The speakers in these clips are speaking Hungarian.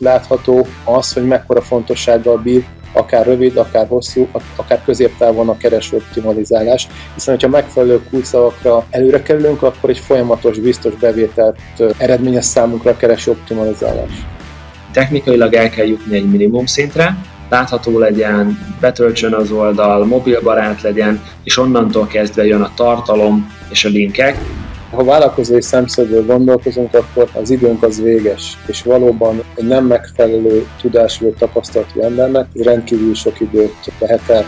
látható az, hogy mekkora fontossággal bír akár rövid, akár hosszú, akár középtávon a kereső optimalizálás, hiszen hogyha megfelelő kulcsszavakra előre kerülünk, akkor egy folyamatos, biztos bevételt eredményes számunkra a kereső optimalizálás. Technikailag el kell jutni egy minimum szintre, látható legyen, betöltsön az oldal, mobilbarát legyen, és onnantól kezdve jön a tartalom és a linkek, ha vállalkozói szemszögből gondolkozunk, akkor az időnk az véges, és valóban egy nem megfelelő tudású tapasztalatú embernek rendkívül sok időt vehet el.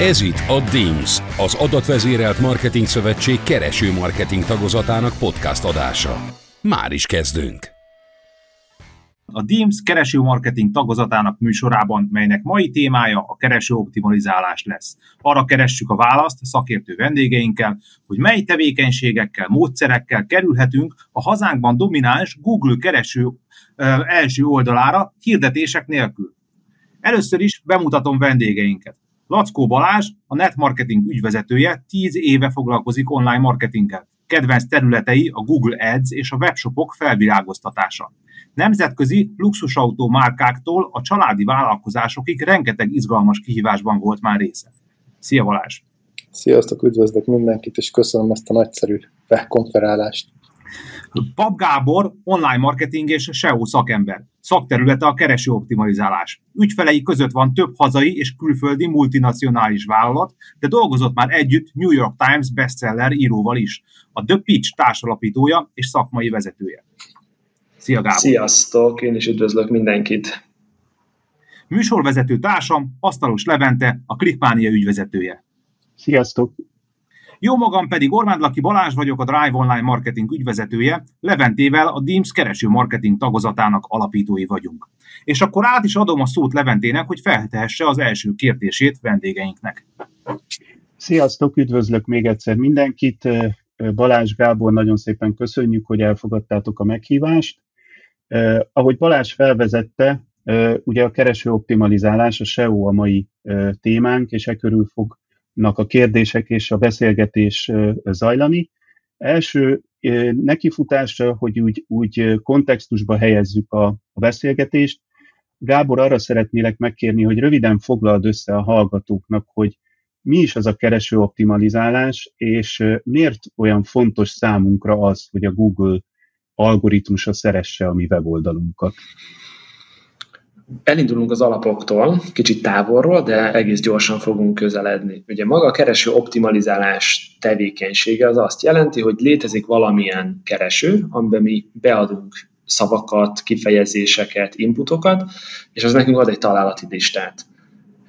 Ez itt a DIMS, az Adatvezérelt Marketing Szövetség kereső marketing tagozatának podcast adása. Már is kezdünk! A DIMS kereső marketing tagozatának műsorában, melynek mai témája a kereső optimalizálás lesz. Arra keressük a választ szakértő vendégeinkkel, hogy mely tevékenységekkel, módszerekkel kerülhetünk a hazánkban domináns Google kereső első oldalára hirdetések nélkül. Először is bemutatom vendégeinket. Lackó Balázs, a netmarketing ügyvezetője, 10 éve foglalkozik online marketinggel. Kedvenc területei a Google Ads és a webshopok felvilágoztatása. Nemzetközi luxusautó márkáktól a családi vállalkozásokig rengeteg izgalmas kihívásban volt már része. Szia Balázs! Sziasztok, üdvözlök mindenkit, és köszönöm ezt a nagyszerű konferálást. Pap Gábor, online marketing és SEO szakember. Szakterülete a kereső optimalizálás. Ügyfelei között van több hazai és külföldi multinacionális vállalat, de dolgozott már együtt New York Times bestseller íróval is. A The Pitch társalapítója és szakmai vezetője. Szia Gábor! Sziasztok, én is üdvözlök mindenkit! Műsorvezető társam, Asztalos Levente, a Clickmania ügyvezetője. Sziasztok! Jó magam pedig Ormánd Laki Balázs vagyok, a Drive Online Marketing ügyvezetője, Leventével a DIMS kereső marketing tagozatának alapítói vagyunk. És akkor át is adom a szót Leventének, hogy feltehesse az első kérdését vendégeinknek. Sziasztok, üdvözlök még egyszer mindenkit. Balázs Gábor, nagyon szépen köszönjük, hogy elfogadtátok a meghívást. Eh, ahogy Balázs felvezette, eh, ugye a kereső optimalizálás, a SEO a mai eh, témánk, és e körül fognak a kérdések és a beszélgetés eh, zajlani. Első eh, nekifutásra, hogy úgy, úgy kontextusba helyezzük a, a beszélgetést, Gábor, arra szeretnélek megkérni, hogy röviden foglald össze a hallgatóknak, hogy mi is az a kereső optimalizálás, és miért olyan fontos számunkra az, hogy a Google algoritmusa szeresse a mi weboldalunkat? Elindulunk az alapoktól, kicsit távolról, de egész gyorsan fogunk közeledni. Ugye maga a kereső optimalizálás tevékenysége az azt jelenti, hogy létezik valamilyen kereső, amiben mi beadunk szavakat, kifejezéseket, inputokat, és az nekünk ad egy találati listát.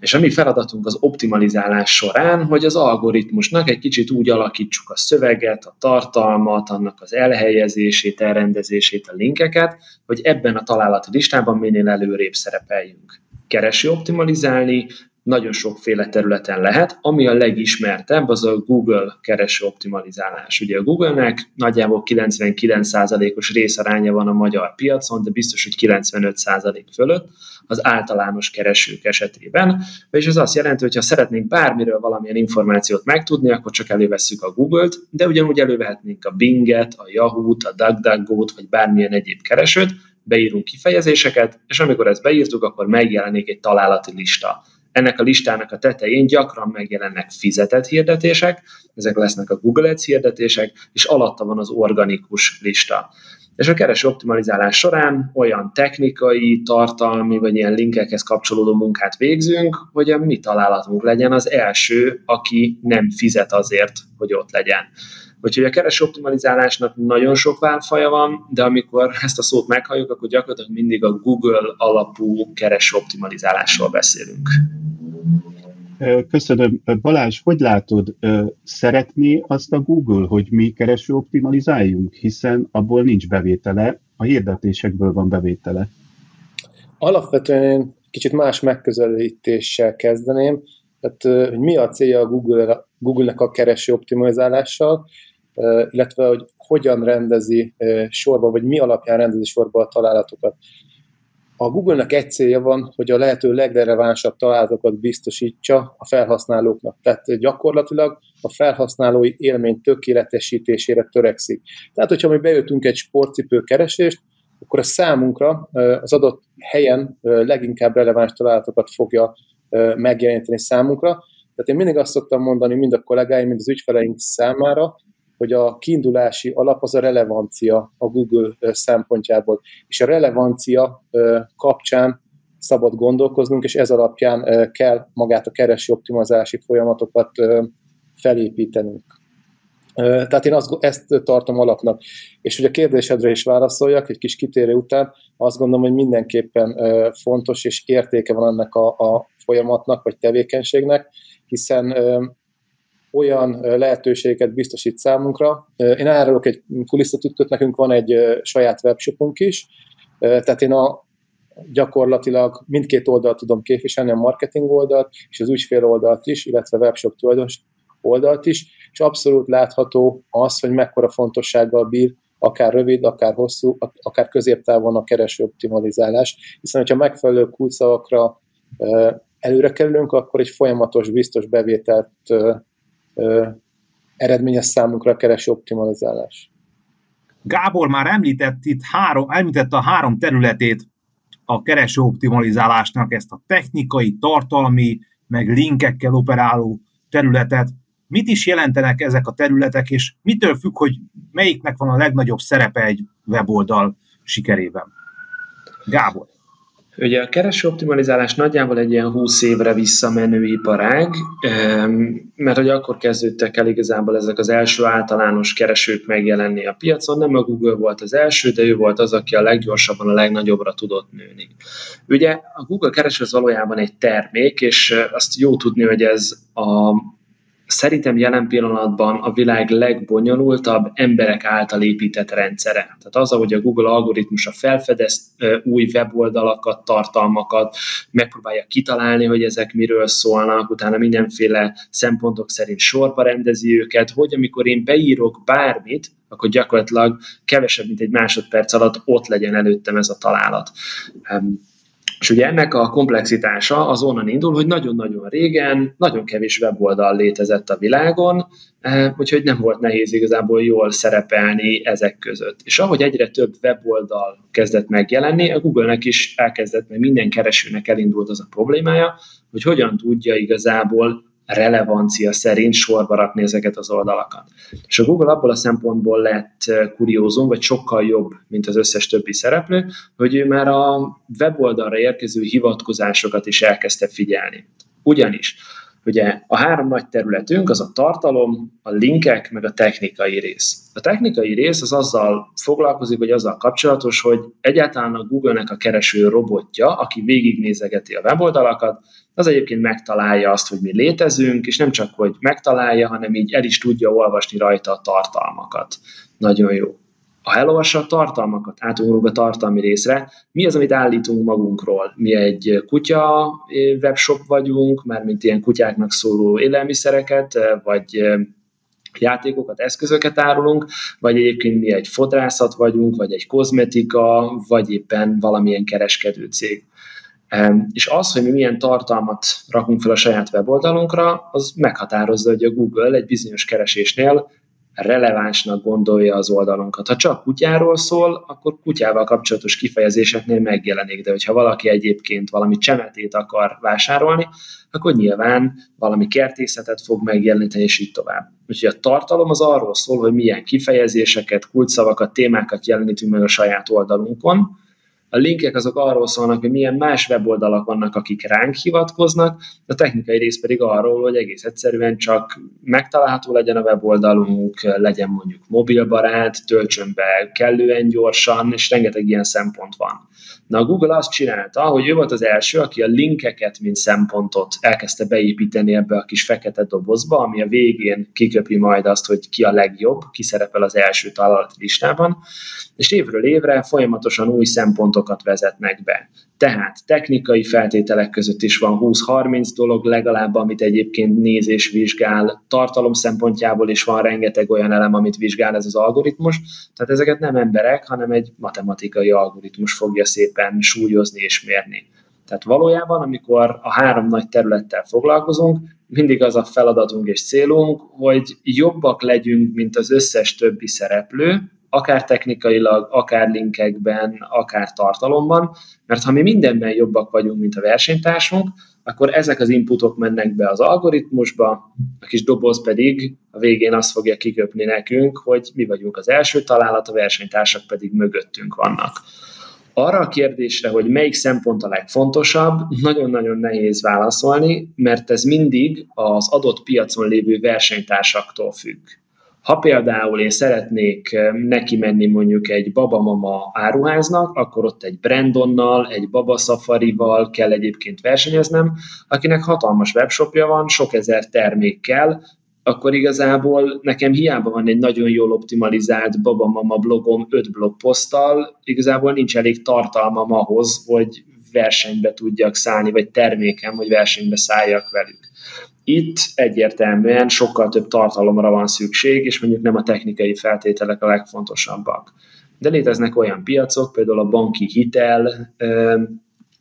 És a mi feladatunk az optimalizálás során, hogy az algoritmusnak egy kicsit úgy alakítsuk a szöveget, a tartalmat, annak az elhelyezését, elrendezését, a linkeket, hogy ebben a találati listában minél előrébb szerepeljünk. Kereső optimalizálni, nagyon sokféle területen lehet. Ami a legismertebb, az a Google kereső optimalizálás. Ugye a Google-nek nagyjából 99%-os részaránya van a magyar piacon, de biztos, hogy 95% fölött az általános keresők esetében. És ez azt jelenti, hogy ha szeretnénk bármiről valamilyen információt megtudni, akkor csak elővesszük a Google-t, de ugyanúgy elővehetnénk a Bing-et, a Yahoo-t, a DuckDuckGo-t, vagy bármilyen egyéb keresőt, beírunk kifejezéseket, és amikor ezt beírtuk, akkor megjelenik egy találati lista ennek a listának a tetején gyakran megjelennek fizetett hirdetések, ezek lesznek a Google Ads hirdetések, és alatta van az organikus lista. És a kereső optimalizálás során olyan technikai, tartalmi vagy ilyen linkekhez kapcsolódó munkát végzünk, hogy a mi találatunk legyen az első, aki nem fizet azért, hogy ott legyen. Úgyhogy a kereső optimalizálásnak nagyon sok válfaja van, de amikor ezt a szót meghalljuk, akkor gyakorlatilag mindig a Google alapú kereső optimalizálásról beszélünk. Köszönöm. Balázs, hogy látod, szeretné azt a Google, hogy mi kereső optimalizáljunk, hiszen abból nincs bevétele, a hirdetésekből van bevétele? Alapvetően én kicsit más megközelítéssel kezdeném, tehát hogy mi a célja a Google, Google-nek a kereső optimalizálással, illetve hogy hogyan rendezi sorba, vagy mi alapján rendezi sorba a találatokat. A Google-nek egy célja van, hogy a lehető legrelevánsabb találatokat biztosítsa a felhasználóknak. Tehát gyakorlatilag a felhasználói élmény tökéletesítésére törekszik. Tehát, hogyha mi bejöttünk egy sportcipő keresést, akkor a számunkra az adott helyen leginkább releváns találatokat fogja megjeleníteni számunkra. Tehát én mindig azt szoktam mondani mind a kollégáim, mind az ügyfeleink számára, hogy a kiindulási alap az a relevancia a Google szempontjából. És a relevancia kapcsán szabad gondolkoznunk, és ez alapján kell magát a kereső optimizálási folyamatokat felépítenünk. Tehát én azt, ezt tartom alapnak. És hogy a kérdésedre is válaszoljak, egy kis kitérő után, azt gondolom, hogy mindenképpen fontos és értéke van ennek a, a folyamatnak, vagy tevékenységnek, hiszen olyan lehetőséget biztosít számunkra. Én árulok egy kulisszatütköt, nekünk van egy saját webshopunk is, tehát én a gyakorlatilag mindkét oldalt tudom képviselni, a marketing oldalt és az ügyfél oldalt is, illetve a webshop tulajdonos oldalt is, és abszolút látható az, hogy mekkora fontossággal bír akár rövid, akár hosszú, akár középtávon a kereső optimalizálás, hiszen hogyha megfelelő kulcsszavakra előre kerülünk, akkor egy folyamatos, biztos bevételt eredményes a kereső optimalizálás. Gábor már említett itt három, említette a három területét a kereső optimalizálásnak, ezt a technikai, tartalmi, meg linkekkel operáló területet. Mit is jelentenek ezek a területek, és mitől függ, hogy melyiknek van a legnagyobb szerepe egy weboldal sikerében? Gábor. Ugye a kereső optimalizálás nagyjából egy ilyen 20 évre visszamenő iparág, mert hogy akkor kezdődtek el igazából ezek az első általános keresők megjelenni a piacon. Nem a Google volt az első, de ő volt az, aki a leggyorsabban, a legnagyobbra tudott nőni. Ugye a Google kereső az valójában egy termék, és azt jó tudni, hogy ez a szerintem jelen pillanatban a világ legbonyolultabb emberek által épített rendszere. Tehát az, ahogy a Google algoritmusa felfedez új weboldalakat, tartalmakat, megpróbálja kitalálni, hogy ezek miről szólnak, utána mindenféle szempontok szerint sorba rendezi őket, hogy amikor én beírok bármit, akkor gyakorlatilag kevesebb, mint egy másodperc alatt ott legyen előttem ez a találat. És ugye ennek a komplexitása az onnan indul, hogy nagyon-nagyon régen nagyon kevés weboldal létezett a világon, eh, úgyhogy nem volt nehéz igazából jól szerepelni ezek között. És ahogy egyre több weboldal kezdett megjelenni, a Google-nek is elkezdett, mert minden keresőnek elindult az a problémája, hogy hogyan tudja igazából relevancia szerint sorba rakni ezeket az oldalakat. És a Google abból a szempontból lett kuriózum, vagy sokkal jobb, mint az összes többi szereplő, hogy ő már a weboldalra érkező hivatkozásokat is elkezdte figyelni. Ugyanis Ugye a három nagy területünk az a tartalom, a linkek, meg a technikai rész. A technikai rész az azzal foglalkozik, vagy azzal kapcsolatos, hogy egyáltalán a Google-nek a kereső robotja, aki végignézegeti a weboldalakat, az egyébként megtalálja azt, hogy mi létezünk, és nem csak, hogy megtalálja, hanem így el is tudja olvasni rajta a tartalmakat. Nagyon jó ha elolvassa a tartalmakat, átugrunk a tartalmi részre, mi az, amit állítunk magunkról? Mi egy kutya eh, webshop vagyunk, mint ilyen kutyáknak szóló élelmiszereket, eh, vagy eh, játékokat, eszközöket árulunk, vagy egyébként mi egy fodrászat vagyunk, vagy egy kozmetika, vagy éppen valamilyen kereskedő cég. És az, hogy mi milyen tartalmat rakunk fel a saját weboldalunkra, az meghatározza, hogy a Google egy bizonyos keresésnél relevánsnak gondolja az oldalunkat. Ha csak kutyáról szól, akkor kutyával kapcsolatos kifejezéseknél megjelenik, de hogyha valaki egyébként valami csemetét akar vásárolni, akkor nyilván valami kertészetet fog megjeleníteni, és így tovább. Úgyhogy a tartalom az arról szól, hogy milyen kifejezéseket, kulcsszavakat, témákat jelenítünk meg a saját oldalunkon, a linkek azok arról szólnak, hogy milyen más weboldalak vannak, akik ránk hivatkoznak, a technikai rész pedig arról, hogy egész egyszerűen csak megtalálható legyen a weboldalunk, legyen mondjuk mobilbarát, töltsön be kellően gyorsan, és rengeteg ilyen szempont van. Na a Google azt csinálta, hogy ő volt az első, aki a linkeket, mint szempontot elkezdte beépíteni ebbe a kis fekete dobozba, ami a végén kiköpi majd azt, hogy ki a legjobb, ki szerepel az első találati listában, és évről évre folyamatosan új szempontokat vezetnek be. Tehát technikai feltételek között is van 20-30 dolog legalább, amit egyébként néz és vizsgál. Tartalom szempontjából is van rengeteg olyan elem, amit vizsgál ez az algoritmus. Tehát ezeket nem emberek, hanem egy matematikai algoritmus fogja szépen súlyozni és mérni. Tehát valójában, amikor a három nagy területtel foglalkozunk, mindig az a feladatunk és célunk, hogy jobbak legyünk, mint az összes többi szereplő, akár technikailag, akár linkekben, akár tartalomban, mert ha mi mindenben jobbak vagyunk, mint a versenytársunk, akkor ezek az inputok mennek be az algoritmusba, a kis doboz pedig a végén azt fogja kiköpni nekünk, hogy mi vagyunk az első találat, a versenytársak pedig mögöttünk vannak. Arra a kérdésre, hogy melyik szempont a legfontosabb, nagyon-nagyon nehéz válaszolni, mert ez mindig az adott piacon lévő versenytársaktól függ. Ha például én szeretnék eh, neki menni mondjuk egy babamama áruháznak, akkor ott egy Brandonnal, egy Baba Safarival kell egyébként versenyeznem, akinek hatalmas webshopja van, sok ezer termékkel, akkor igazából nekem hiába van egy nagyon jól optimalizált babamama blogom öt blogposzttal, igazából nincs elég tartalmam ahhoz, hogy versenybe tudjak szállni, vagy termékem, hogy versenybe szálljak velük. Itt egyértelműen sokkal több tartalomra van szükség, és mondjuk nem a technikai feltételek a legfontosabbak. De léteznek olyan piacok, például a banki hitel,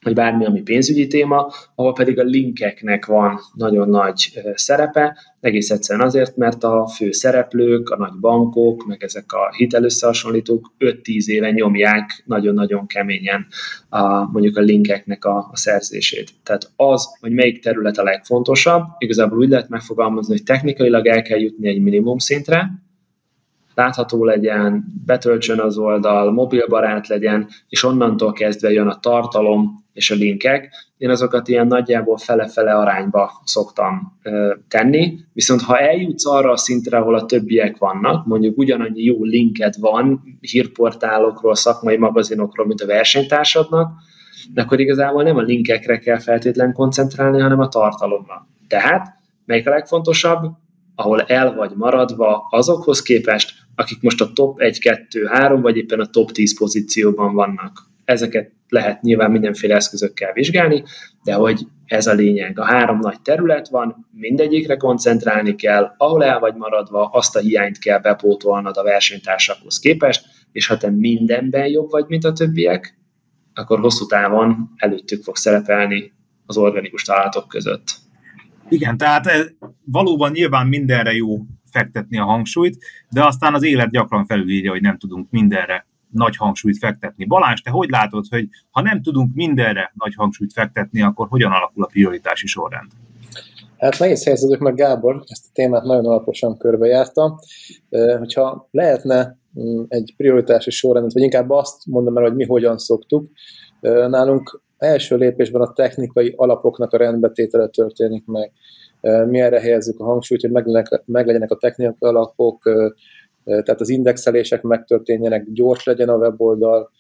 vagy bármi, ami pénzügyi téma, ahol pedig a linkeknek van nagyon nagy szerepe, egész egyszerűen azért, mert a fő szereplők, a nagy bankok, meg ezek a hitelösszehasonlítók 5-10 éve nyomják nagyon-nagyon keményen a, mondjuk a linkeknek a, a szerzését. Tehát az, hogy melyik terület a legfontosabb, igazából úgy lehet megfogalmazni, hogy technikailag el kell jutni egy minimum szintre, látható legyen, betöltsön az oldal, mobilbarát legyen, és onnantól kezdve jön a tartalom és a linkek. Én azokat ilyen nagyjából fele-fele arányba szoktam ö, tenni, viszont ha eljutsz arra a szintre, ahol a többiek vannak, mondjuk ugyanannyi jó linked van hírportálokról, szakmai magazinokról, mint a versenytársadnak, akkor igazából nem a linkekre kell feltétlen koncentrálni, hanem a tartalomra. Tehát, melyik a legfontosabb? ahol el vagy maradva azokhoz képest, akik most a top 1, 2, 3, vagy éppen a top 10 pozícióban vannak. Ezeket lehet nyilván mindenféle eszközökkel vizsgálni, de hogy ez a lényeg. A három nagy terület van, mindegyikre koncentrálni kell, ahol el vagy maradva, azt a hiányt kell bepótolnod a versenytársakhoz képest, és ha te mindenben jobb vagy, mint a többiek, akkor hosszú távon előttük fog szerepelni az organikus találatok között. Igen, tehát valóban nyilván mindenre jó fektetni a hangsúlyt, de aztán az élet gyakran felülírja, hogy nem tudunk mindenre nagy hangsúlyt fektetni. Balázs, te hogy látod, hogy ha nem tudunk mindenre nagy hangsúlyt fektetni, akkor hogyan alakul a prioritási sorrend? Hát nehéz helyzetek meg Gábor, ezt a témát nagyon alaposan körbejárta. Hogyha lehetne mm, egy prioritási sorrendet, vagy inkább azt mondom el, hogy mi hogyan szoktuk, nálunk első lépésben a technikai alapoknak a rendbetétele történik meg. Mi erre helyezzük a hangsúlyt, hogy meglegyenek a technikai alapok, tehát az indexelések megtörténjenek, gyors legyen a weboldal,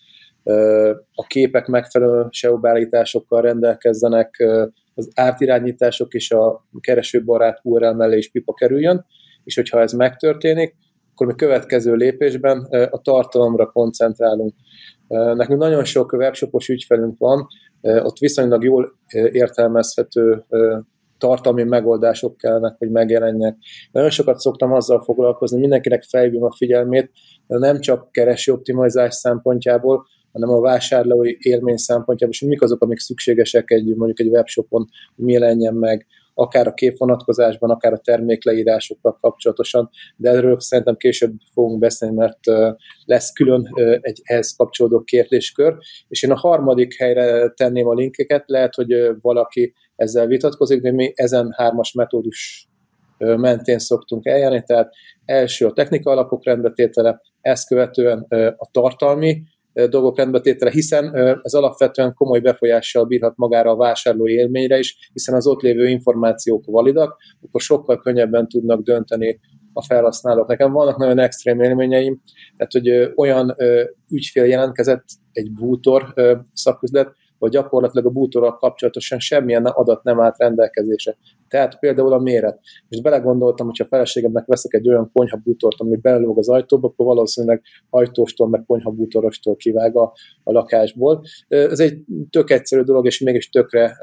a képek megfelelő SEO beállításokkal rendelkezzenek, az átirányítások és a keresőbarát URL mellé is pipa kerüljön, és hogyha ez megtörténik, akkor mi következő lépésben a tartalomra koncentrálunk. Nekünk nagyon sok webshopos ügyfelünk van, ott viszonylag jól értelmezhető tartalmi megoldások kellene, hogy megjelenjek. Nagyon sokat szoktam azzal foglalkozni, mindenkinek felhívom a figyelmét, de nem csak kereső optimalizás szempontjából, hanem a vásárlói élmény szempontjából, és mik azok, amik szükségesek egy, mondjuk egy webshopon, mi jelenjen meg, akár a képvonatkozásban, akár a termékleírásokkal kapcsolatosan, de erről szerintem később fogunk beszélni, mert lesz külön egy ehhez kapcsolódó kérdéskör, és én a harmadik helyre tenném a linkeket, lehet, hogy valaki ezzel vitatkozik, de mi ezen hármas metódus mentén szoktunk eljárni, tehát első a technika alapok rendbetétele, ezt követően a tartalmi dolgok rendbetétele, hiszen ez alapvetően komoly befolyással bírhat magára a vásárló élményre is, hiszen az ott lévő információk validak, akkor sokkal könnyebben tudnak dönteni a felhasználók. Nekem vannak nagyon extrém élményeim, tehát hogy olyan ügyfél jelentkezett, egy bútor szaküzlet, hogy gyakorlatilag a bútorral kapcsolatosan semmilyen adat nem állt rendelkezésre. Tehát például a méret. És belegondoltam, hogy a feleségemnek veszek egy olyan konyhabútort, ami belelóg az ajtóba, akkor valószínűleg ajtóstól, meg konyhabútorostól kivág a, a lakásból. Ez egy tök egyszerű dolog, és mégis tökre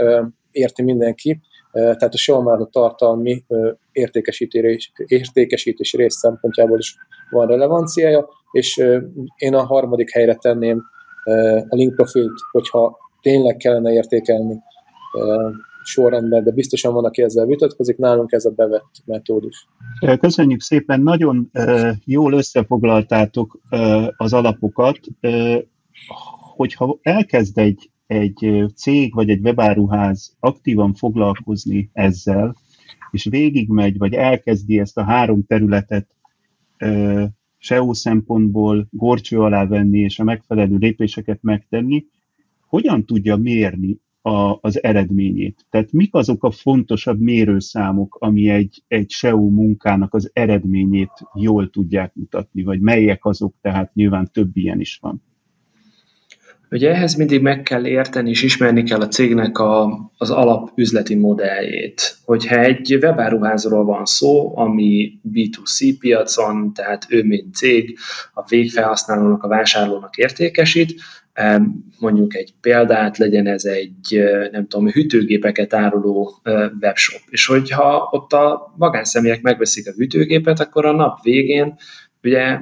érti mindenki. Tehát a SEO tartalmi értékesítés, értékesítés rész szempontjából is van relevanciája, és én a harmadik helyre tenném a link profilt, hogyha tényleg kellene értékelni sorrendben, de biztosan van, aki ezzel vitatkozik, nálunk ez a bevett metódus. Köszönjük szépen, nagyon jól összefoglaltátok az alapokat. Hogyha elkezd egy, egy cég vagy egy webáruház aktívan foglalkozni ezzel, és végigmegy, vagy elkezdi ezt a három területet SEO szempontból gorcső alá venni, és a megfelelő lépéseket megtenni, hogyan tudja mérni a, az eredményét. Tehát mik azok a fontosabb mérőszámok, ami egy, egy SEO munkának az eredményét jól tudják mutatni, vagy melyek azok, tehát nyilván több ilyen is van. Ugye ehhez mindig meg kell érteni és ismerni kell a cégnek a, az alapüzleti modelljét. Hogyha egy webáruházról van szó, ami B2C piacon, tehát ő mint cég a végfelhasználónak, a vásárlónak értékesít, mondjuk egy példát, legyen ez egy, nem tudom, hűtőgépeket áruló webshop. És hogyha ott a magánszemélyek megveszik a hűtőgépet, akkor a nap végén ugye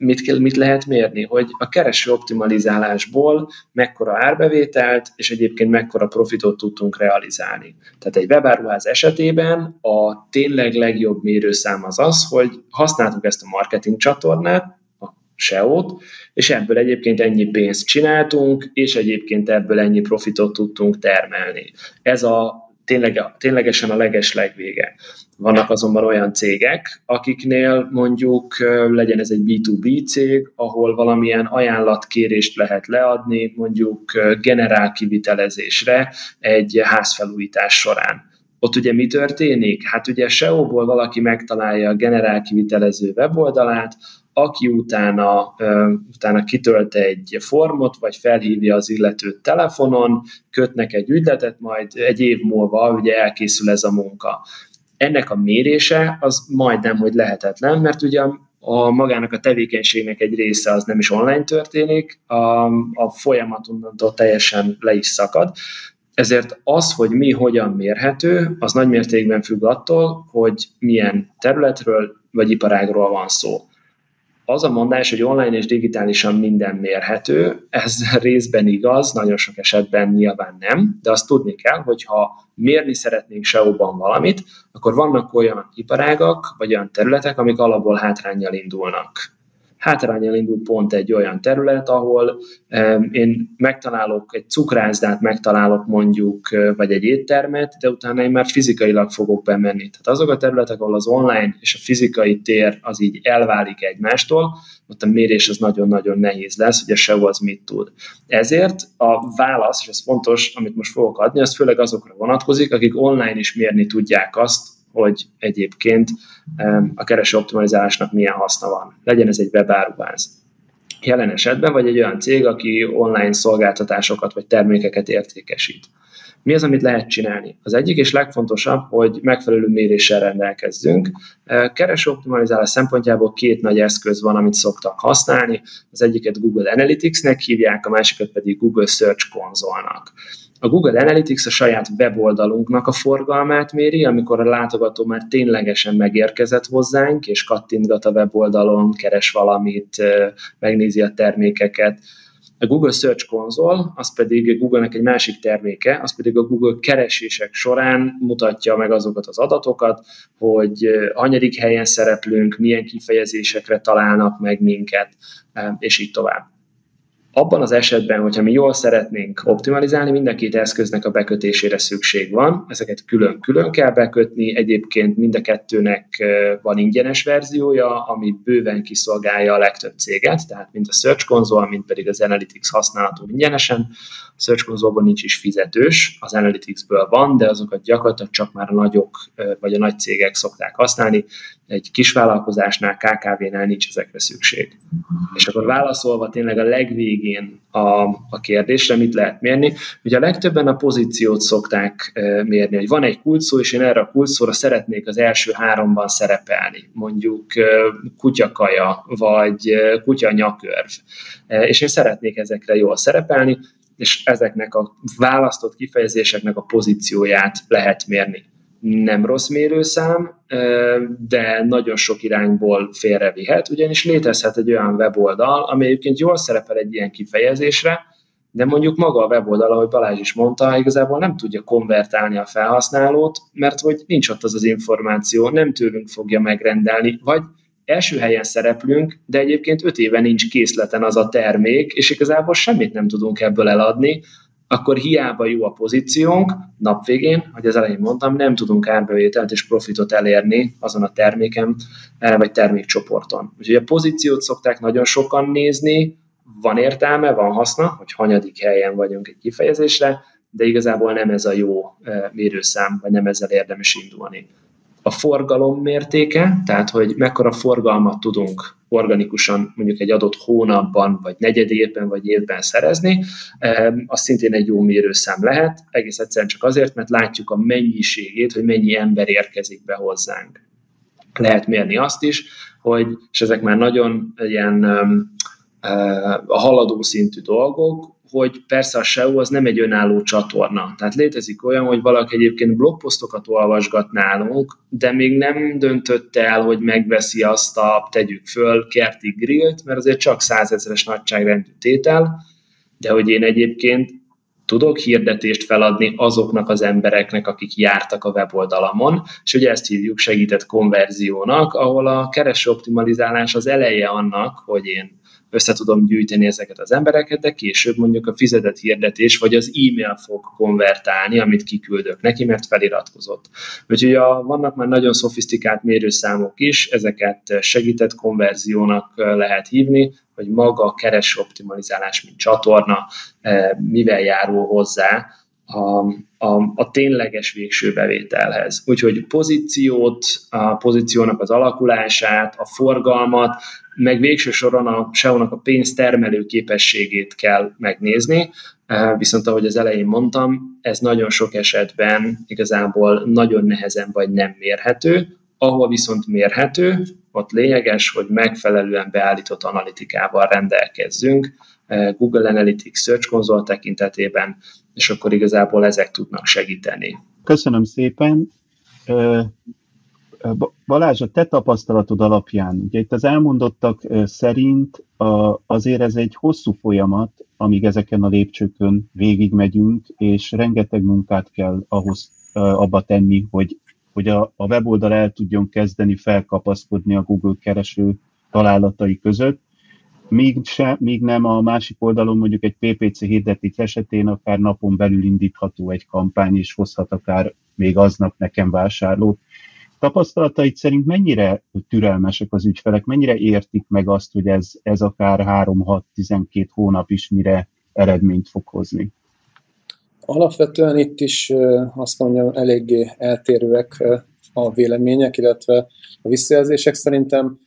mit, kell, mit lehet mérni, hogy a kereső optimalizálásból mekkora árbevételt és egyébként mekkora profitot tudtunk realizálni. Tehát egy webáruház esetében a tényleg legjobb mérőszám az az, hogy használtuk ezt a marketing csatornát, a SEO-t, és ebből egyébként ennyi pénzt csináltunk, és egyébként ebből ennyi profitot tudtunk termelni. Ez a tényleg, ténylegesen a leges legvége. Vannak azonban olyan cégek, akiknél mondjuk legyen ez egy B2B cég, ahol valamilyen ajánlatkérést lehet leadni, mondjuk generál kivitelezésre egy házfelújítás során. Ott ugye mi történik? Hát ugye SEO-ból valaki megtalálja a generál kivitelező weboldalát, aki utána, utána kitölt egy formot, vagy felhívja az illetőt telefonon, kötnek egy ügyletet, majd egy év múlva ugye elkészül ez a munka. Ennek a mérése az majdnem, hogy lehetetlen, mert ugye a magának a tevékenységnek egy része az nem is online történik, a, a folyamat onnantól teljesen le is szakad. Ezért az, hogy mi hogyan mérhető, az nagy mértékben függ attól, hogy milyen területről vagy iparágról van szó az a mondás, hogy online és digitálisan minden mérhető, ez részben igaz, nagyon sok esetben nyilván nem, de azt tudni kell, hogy ha mérni szeretnénk SEO-ban valamit, akkor vannak olyan iparágak, vagy olyan területek, amik alapból hátrányjal indulnak hátrányjal indul pont egy olyan terület, ahol én megtalálok egy cukrászdát, megtalálok mondjuk, vagy egy éttermet, de utána én már fizikailag fogok bemenni. Tehát azok a területek, ahol az online és a fizikai tér az így elválik egymástól, ott a mérés az nagyon-nagyon nehéz lesz, hogy a SEO az mit tud. Ezért a válasz, és ez fontos, amit most fogok adni, az főleg azokra vonatkozik, akik online is mérni tudják azt, hogy egyébként a kereső optimalizálásnak milyen haszna van. Legyen ez egy webáruház. Jelen esetben, vagy egy olyan cég, aki online szolgáltatásokat vagy termékeket értékesít. Mi az, amit lehet csinálni? Az egyik és legfontosabb, hogy megfelelő méréssel rendelkezzünk. Kereső optimalizálás szempontjából két nagy eszköz van, amit szoktak használni. Az egyiket Google Analytics-nek hívják, a másikat pedig Google Search Console-nak. A Google Analytics a saját weboldalunknak a forgalmát méri, amikor a látogató már ténylegesen megérkezett hozzánk, és kattintgat a weboldalon, keres valamit, megnézi a termékeket. A Google Search Console, az pedig Google-nek egy másik terméke, az pedig a Google keresések során mutatja meg azokat az adatokat, hogy hanyadik helyen szereplünk, milyen kifejezésekre találnak meg minket, és így tovább. Abban az esetben, hogyha mi jól szeretnénk optimalizálni, mind a két eszköznek a bekötésére szükség van. Ezeket külön-külön kell bekötni, egyébként mind a kettőnek van ingyenes verziója, ami bőven kiszolgálja a legtöbb céget, tehát mind a Search Console, mind pedig az Analytics használható ingyenesen. A Search Console-ban nincs is fizetős, az Analytics-ből van, de azokat gyakorlatilag csak már a nagyok vagy a nagy cégek szokták használni, egy kisvállalkozásnál, KKV-nál nincs ezekre szükség. És akkor válaszolva tényleg a legvégén a, a kérdésre, mit lehet mérni, ugye a legtöbben a pozíciót szokták mérni, hogy van egy kulcsszó, és én erre a kulcsszóra szeretnék az első háromban szerepelni, mondjuk kutyakaja, vagy kutya nyakörv, és én szeretnék ezekre jól szerepelni, és ezeknek a választott kifejezéseknek a pozícióját lehet mérni nem rossz mérőszám, de nagyon sok irányból félrevihet, ugyanis létezhet egy olyan weboldal, ami egyébként jól szerepel egy ilyen kifejezésre, de mondjuk maga a weboldal, ahogy Balázs is mondta, igazából nem tudja konvertálni a felhasználót, mert hogy nincs ott az az információ, nem tőlünk fogja megrendelni, vagy első helyen szereplünk, de egyébként öt éve nincs készleten az a termék, és igazából semmit nem tudunk ebből eladni, akkor hiába jó a pozíciónk, nap végén, hogy az elején mondtam, nem tudunk árbevételt és profitot elérni azon a terméken, eh, vagy termékcsoporton. Úgyhogy a pozíciót szokták nagyon sokan nézni, van értelme, van haszna, hogy hanyadik helyen vagyunk egy kifejezésre, de igazából nem ez a jó eh, mérőszám, vagy nem ezzel érdemes indulni a forgalom mértéke, tehát hogy mekkora forgalmat tudunk organikusan mondjuk egy adott hónapban, vagy negyedében, vagy évben szerezni, az szintén egy jó mérőszám lehet, egész egyszerűen csak azért, mert látjuk a mennyiségét, hogy mennyi ember érkezik be hozzánk. Lehet mérni azt is, hogy, és ezek már nagyon ilyen a haladó szintű dolgok, hogy persze a SEO az nem egy önálló csatorna. Tehát létezik olyan, hogy valaki egyébként blogposztokat olvasgat nálunk, de még nem döntött el, hogy megveszi azt a, tegyük föl, kerti grillt, mert azért csak százezeres nagyságrendű tétel, de hogy én egyébként tudok hirdetést feladni azoknak az embereknek, akik jártak a weboldalamon, és ugye ezt hívjuk segített konverziónak, ahol a kereső optimalizálás az eleje annak, hogy én össze tudom gyűjteni ezeket az embereket, de később mondjuk a fizetett hirdetés vagy az e-mail fog konvertálni, amit kiküldök neki, mert feliratkozott. Úgyhogy a, vannak már nagyon szofisztikált mérőszámok is, ezeket segített konverziónak lehet hívni, hogy maga a kereső optimalizálás, mint csatorna, mivel járul hozzá a, a, a tényleges végső bevételhez. Úgyhogy pozíciót, a pozíciónak az alakulását, a forgalmat, meg végső soron a SEO-nak a pénztermelő képességét kell megnézni, viszont ahogy az elején mondtam, ez nagyon sok esetben igazából nagyon nehezen vagy nem mérhető, ahol viszont mérhető, ott lényeges, hogy megfelelően beállított analitikával rendelkezzünk, Google Analytics Search Console tekintetében, és akkor igazából ezek tudnak segíteni. Köszönöm szépen. Balázs, a te tapasztalatod alapján, ugye itt az elmondottak szerint azért ez egy hosszú folyamat, amíg ezeken a lépcsőkön végigmegyünk, és rengeteg munkát kell ahhoz abba tenni, hogy, hogy a, a weboldal el tudjon kezdeni felkapaszkodni a Google kereső találatai között, míg, se, míg nem a másik oldalon mondjuk egy PPC hirdetés esetén akár napon belül indítható egy kampány, és hozhat akár még aznap nekem vásárlót. Tapasztalatait szerint mennyire türelmesek az ügyfelek, mennyire értik meg azt, hogy ez, ez akár 3-6-12 hónap is mire eredményt fog hozni? Alapvetően itt is azt mondjam, eléggé eltérőek a vélemények, illetve a visszajelzések szerintem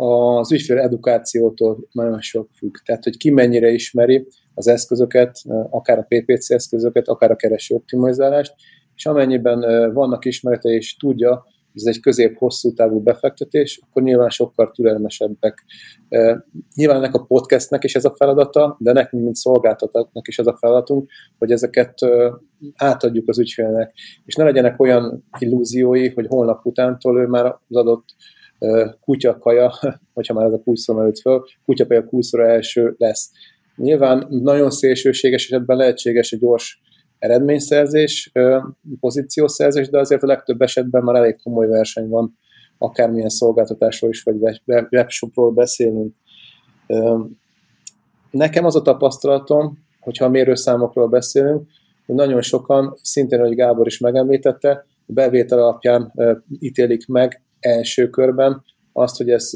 az ügyfél edukációtól nagyon sok függ. Tehát, hogy ki mennyire ismeri az eszközöket, akár a PPC eszközöket, akár a kereső optimalizálást, és amennyiben vannak ismerete és tudja, ez egy közép-hosszú távú befektetés, akkor nyilván sokkal türelmesebbek. Nyilván ennek a podcastnek is ez a feladata, de nekünk, mint szolgáltatóknak is ez a feladatunk, hogy ezeket átadjuk az ügyfélnek, és ne legyenek olyan illúziói, hogy holnap utántól ő már az adott kutyakaja, hogyha már ez a kulszor előtt föl, kutyakaja kulszora első lesz. Nyilván nagyon szélsőséges esetben lehetséges egy gyors eredményszerzés, pozíciószerzés, de azért a legtöbb esetben már elég komoly verseny van, akármilyen szolgáltatásról is, vagy webshopról beszélünk. Nekem az a tapasztalatom, hogyha a mérőszámokról beszélünk, hogy nagyon sokan, szintén, hogy Gábor is megemlítette, bevétel alapján ítélik meg első körben azt, hogy ez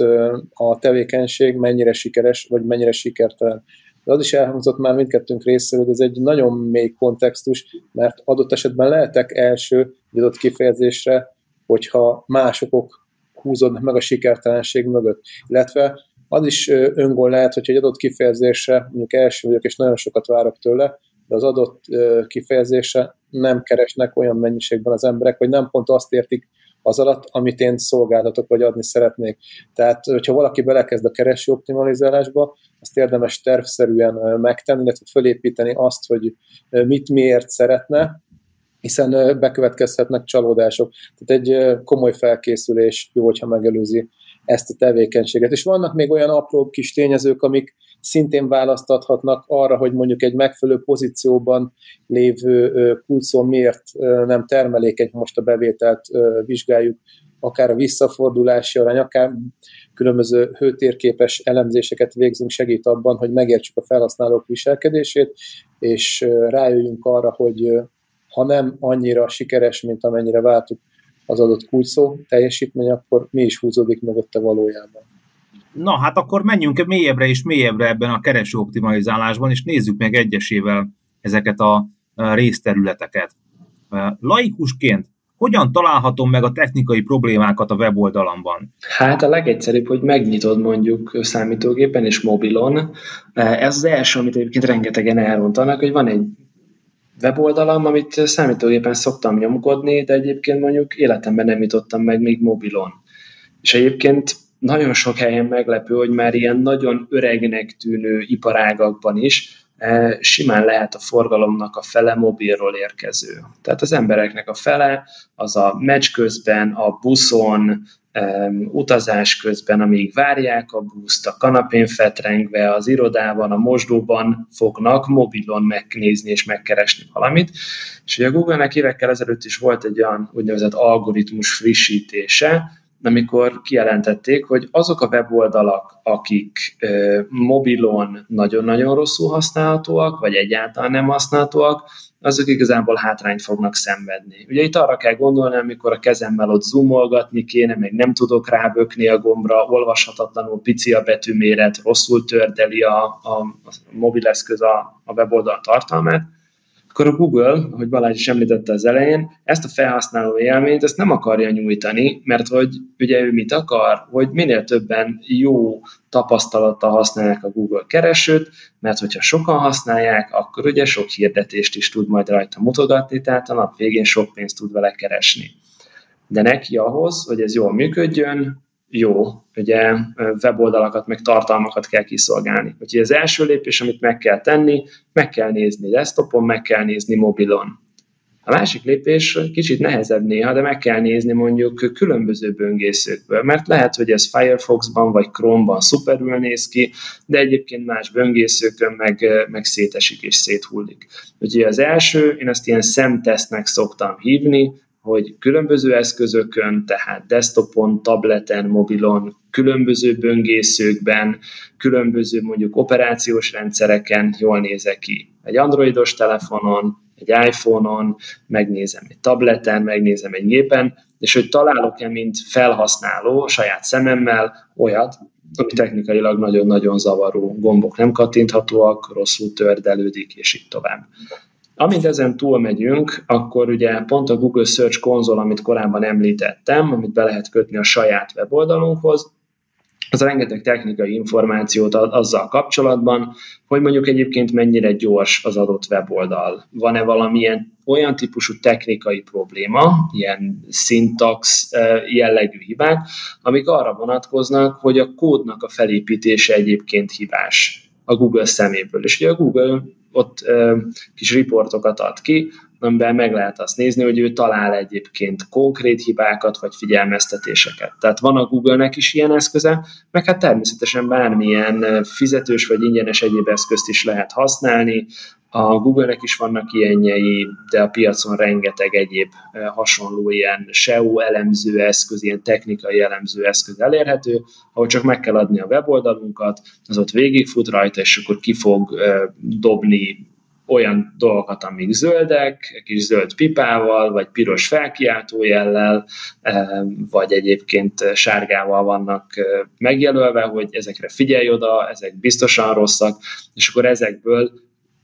a tevékenység mennyire sikeres, vagy mennyire sikertelen. De az is elhangzott már mindkettőnk részéről, hogy ez egy nagyon mély kontextus, mert adott esetben lehetek első egy adott kifejezésre, hogyha másokok húzódnak meg a sikertelenség mögött. Illetve az is öngól lehet, hogy egy adott kifejezésre, mondjuk első vagyok, és nagyon sokat várok tőle, de az adott kifejezésre nem keresnek olyan mennyiségben az emberek, vagy nem pont azt értik az alatt, amit én szolgáltatok, vagy adni szeretnék. Tehát, hogyha valaki belekezd a kereső optimalizálásba, azt érdemes tervszerűen megtenni, illetve fölépíteni azt, hogy mit miért szeretne, hiszen bekövetkezhetnek csalódások. Tehát egy komoly felkészülés jó, hogyha megelőzi ezt a tevékenységet. És vannak még olyan apró kis tényezők, amik szintén választathatnak arra, hogy mondjuk egy megfelelő pozícióban lévő kulcó miért nem termelékeny, most a bevételt vizsgáljuk, akár a visszafordulási arány, akár különböző hőtérképes elemzéseket végzünk, segít abban, hogy megértsük a felhasználók viselkedését, és rájöjjünk arra, hogy ha nem annyira sikeres, mint amennyire váltuk az adott kulcsszó teljesítmény, akkor mi is húzódik mögötte valójában. Na, hát akkor menjünk mélyebbre és mélyebbre ebben a kereső optimalizálásban, és nézzük meg egyesével ezeket a részterületeket. Laikusként hogyan találhatom meg a technikai problémákat a weboldalamban? Hát a legegyszerűbb, hogy megnyitod mondjuk számítógépen és mobilon. Ez az első, amit egyébként rengetegen elrontanak, hogy van egy weboldalam, amit számítógépen szoktam nyomkodni, de egyébként mondjuk életemben nem jutottam meg még mobilon. És egyébként nagyon sok helyen meglepő, hogy már ilyen nagyon öregnek tűnő iparágakban is e, simán lehet a forgalomnak a fele mobilról érkező. Tehát az embereknek a fele az a meccs közben, a buszon, utazás közben, amíg várják a buszt, a kanapén fetrengve, az irodában, a mosdóban fognak mobilon megnézni és megkeresni valamit. És ugye a Google-nek évekkel ezelőtt is volt egy olyan úgynevezett algoritmus frissítése, amikor kijelentették, hogy azok a weboldalak, akik ö, mobilon nagyon-nagyon rosszul használhatóak, vagy egyáltalán nem használhatóak, azok igazából hátrányt fognak szenvedni. Ugye itt arra kell gondolni, amikor a kezemmel ott zoomolgatni kéne, meg nem tudok rábökni a gombra, olvashatatlanul pici a betűméret, rosszul tördeli a, a, a mobileszköz a, a weboldal tartalmát, akkor a Google, ahogy Balázs is említette az elején, ezt a felhasználó élményt ezt nem akarja nyújtani, mert hogy ugye ő mit akar, hogy minél többen jó tapasztalattal használják a Google keresőt, mert hogyha sokan használják, akkor ugye sok hirdetést is tud majd rajta mutogatni, tehát a nap végén sok pénzt tud vele keresni. De neki ahhoz, hogy ez jól működjön, jó, ugye weboldalakat, meg tartalmakat kell kiszolgálni. Úgyhogy az első lépés, amit meg kell tenni, meg kell nézni desktopon, meg kell nézni mobilon. A másik lépés kicsit nehezebb néha, de meg kell nézni mondjuk különböző böngészőkből, mert lehet, hogy ez Firefoxban vagy Chrome-ban szuperül néz ki, de egyébként más böngészőkön meg, meg szétesik és széthullik. Úgyhogy az első, én ezt ilyen szemtesztnek szoktam hívni, hogy különböző eszközökön, tehát desktopon, tableten, mobilon, különböző böngészőkben, különböző mondjuk operációs rendszereken jól nézek ki. Egy androidos telefonon, egy iPhone-on, megnézem egy tableten, megnézem egy gépen, és hogy találok-e, mint felhasználó saját szememmel olyat, ami technikailag nagyon-nagyon zavaró, gombok nem kattinthatóak, rosszul tördelődik, és így tovább. Amint ezen túl megyünk, akkor ugye pont a Google Search konzol, amit korábban említettem, amit be lehet kötni a saját weboldalunkhoz, az rengeteg technikai információt ad azzal kapcsolatban, hogy mondjuk egyébként mennyire gyors az adott weboldal. Van-e valamilyen olyan típusú technikai probléma, ilyen syntax jellegű hibák, amik arra vonatkoznak, hogy a kódnak a felépítése egyébként hibás a Google szeméből. És ugye a Google ott kis riportokat ad ki, amiben meg lehet azt nézni, hogy ő talál egyébként konkrét hibákat vagy figyelmeztetéseket. Tehát van a Google-nek is ilyen eszköze, meg hát természetesen bármilyen fizetős vagy ingyenes egyéb eszközt is lehet használni, a Google-nek is vannak ilyenjei, de a piacon rengeteg egyéb hasonló ilyen SEO elemző eszköz, ilyen technikai elemző eszköz elérhető, ahol csak meg kell adni a weboldalunkat, az ott végigfut rajta, és akkor ki fog dobni olyan dolgokat, amik zöldek, kis zöld pipával, vagy piros felkiáltójellel, vagy egyébként sárgával vannak megjelölve, hogy ezekre figyelj oda, ezek biztosan rosszak, és akkor ezekből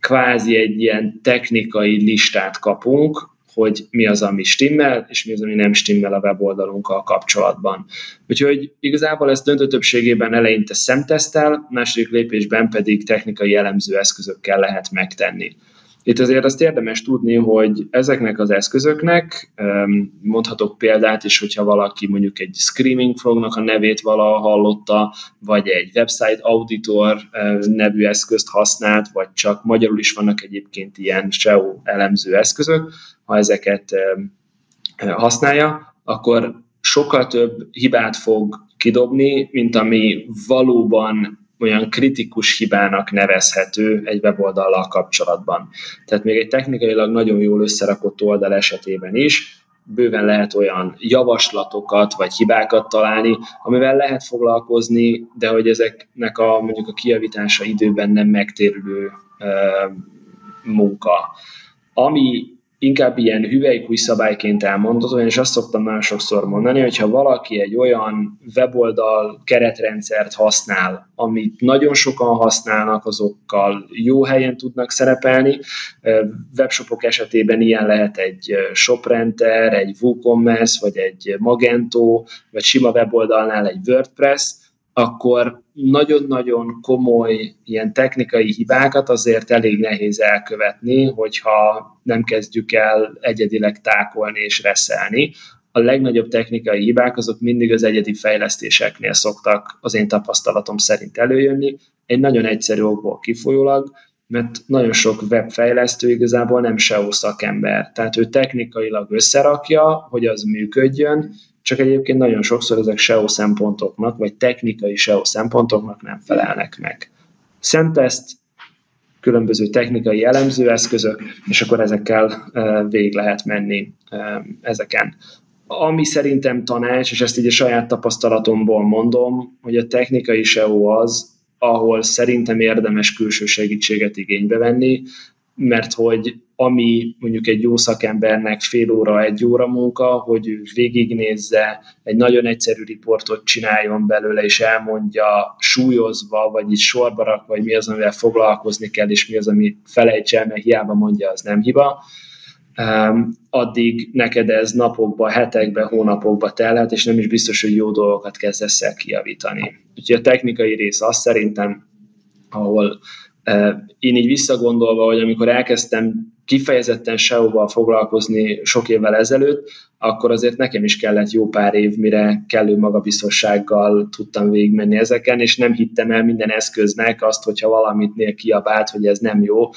kvázi egy ilyen technikai listát kapunk, hogy mi az, ami stimmel, és mi az, ami nem stimmel a weboldalunkkal kapcsolatban. Úgyhogy igazából ezt döntő többségében eleinte szemtesztel, második lépésben pedig technikai elemző eszközökkel lehet megtenni. Itt azért azt érdemes tudni, hogy ezeknek az eszközöknek, mondhatok példát is, hogyha valaki mondjuk egy Screaming Frognak a nevét valaha hallotta, vagy egy Website Auditor nevű eszközt használt, vagy csak magyarul is vannak egyébként ilyen SEO elemző eszközök, ha ezeket használja, akkor sokkal több hibát fog kidobni, mint ami valóban olyan kritikus hibának nevezhető egy weboldallal kapcsolatban. Tehát még egy technikailag nagyon jól összerakott oldal esetében is bőven lehet olyan javaslatokat vagy hibákat találni, amivel lehet foglalkozni, de hogy ezeknek a mondjuk a kijavítása időben nem megtérülő munka. Ami inkább ilyen hüvelykúj szabályként elmondható, és azt szoktam nagyon sokszor mondani, hogy ha valaki egy olyan weboldal keretrendszert használ, amit nagyon sokan használnak, azokkal jó helyen tudnak szerepelni. Webshopok esetében ilyen lehet egy ShopRenter, egy WooCommerce, vagy egy Magento, vagy sima weboldalnál egy WordPress, akkor nagyon-nagyon komoly ilyen technikai hibákat azért elég nehéz elkövetni, hogyha nem kezdjük el egyedileg tákolni és reszelni. A legnagyobb technikai hibák azok mindig az egyedi fejlesztéseknél szoktak az én tapasztalatom szerint előjönni. Egy nagyon egyszerű okból kifolyólag, mert nagyon sok webfejlesztő igazából nem SEO szakember. Tehát ő technikailag összerakja, hogy az működjön, csak egyébként nagyon sokszor ezek SEO szempontoknak, vagy technikai SEO szempontoknak nem felelnek meg. Szenteszt, különböző technikai elemzőeszközök, és akkor ezekkel végig lehet menni ezeken. Ami szerintem tanács, és ezt így a saját tapasztalatomból mondom, hogy a technikai SEO az, ahol szerintem érdemes külső segítséget igénybe venni, mert hogy ami mondjuk egy jó szakembernek fél óra, egy óra munka, hogy ő végignézze, egy nagyon egyszerű riportot csináljon belőle, és elmondja súlyozva, vagy így sorba rakva, hogy mi az, amivel foglalkozni kell, és mi az, ami felejts el, mert hiába mondja, az nem hiba. Um, addig neked ez napokba, hetekbe, hónapokba telhet, és nem is biztos, hogy jó dolgokat kezdesz el kijavítani. Úgyhogy a technikai rész az szerintem, ahol én így visszagondolva, hogy amikor elkezdtem kifejezetten SEO-val foglalkozni sok évvel ezelőtt, akkor azért nekem is kellett jó pár év, mire kellő magabiztossággal tudtam végigmenni ezeken, és nem hittem el minden eszköznek azt, hogyha valamit nél kiabált, hogy ez nem jó,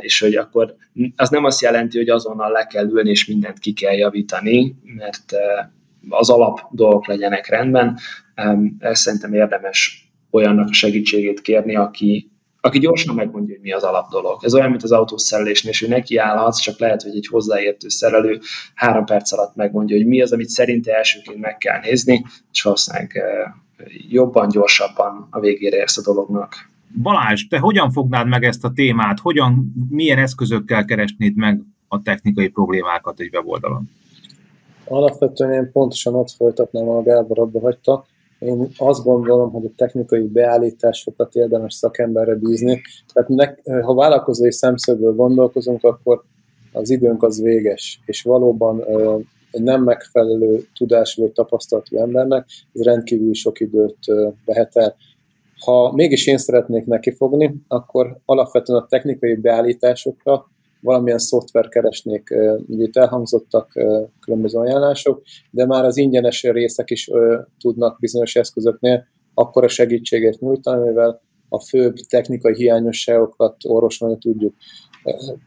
és hogy akkor az nem azt jelenti, hogy azonnal le kell ülni, és mindent ki kell javítani, mert az alap dolgok legyenek rendben. Ezt szerintem érdemes olyannak segítségét kérni, aki, aki gyorsan megmondja, hogy mi az alap dolog. Ez olyan, mint az autószerelésnél, és ő neki állhatsz, csak lehet, hogy egy hozzáértő szerelő három perc alatt megmondja, hogy mi az, amit szerinte elsőként meg kell nézni, és valószínűleg jobban, gyorsabban a végére érsz a dolognak. Balázs, te hogyan fognád meg ezt a témát? Hogyan, milyen eszközökkel keresnéd meg a technikai problémákat egy weboldalon? Alapvetően én pontosan ott folytatnám, a Gábor abba hagyta. Én azt gondolom, hogy a technikai beállításokat érdemes szakemberre bízni. Tehát ne, ha vállalkozói szemszögből gondolkozunk, akkor az időnk az véges, és valóban egy nem megfelelő tudású vagy tapasztalatú embernek ez rendkívül sok időt vehet el. Ha mégis én szeretnék nekifogni, akkor alapvetően a technikai beállításokra valamilyen szoftver keresnék, ugye itt elhangzottak különböző ajánlások, de már az ingyenes részek is tudnak bizonyos eszközöknél akkora segítséget nyújtani, mivel a főbb technikai hiányosságokat orvosolni tudjuk.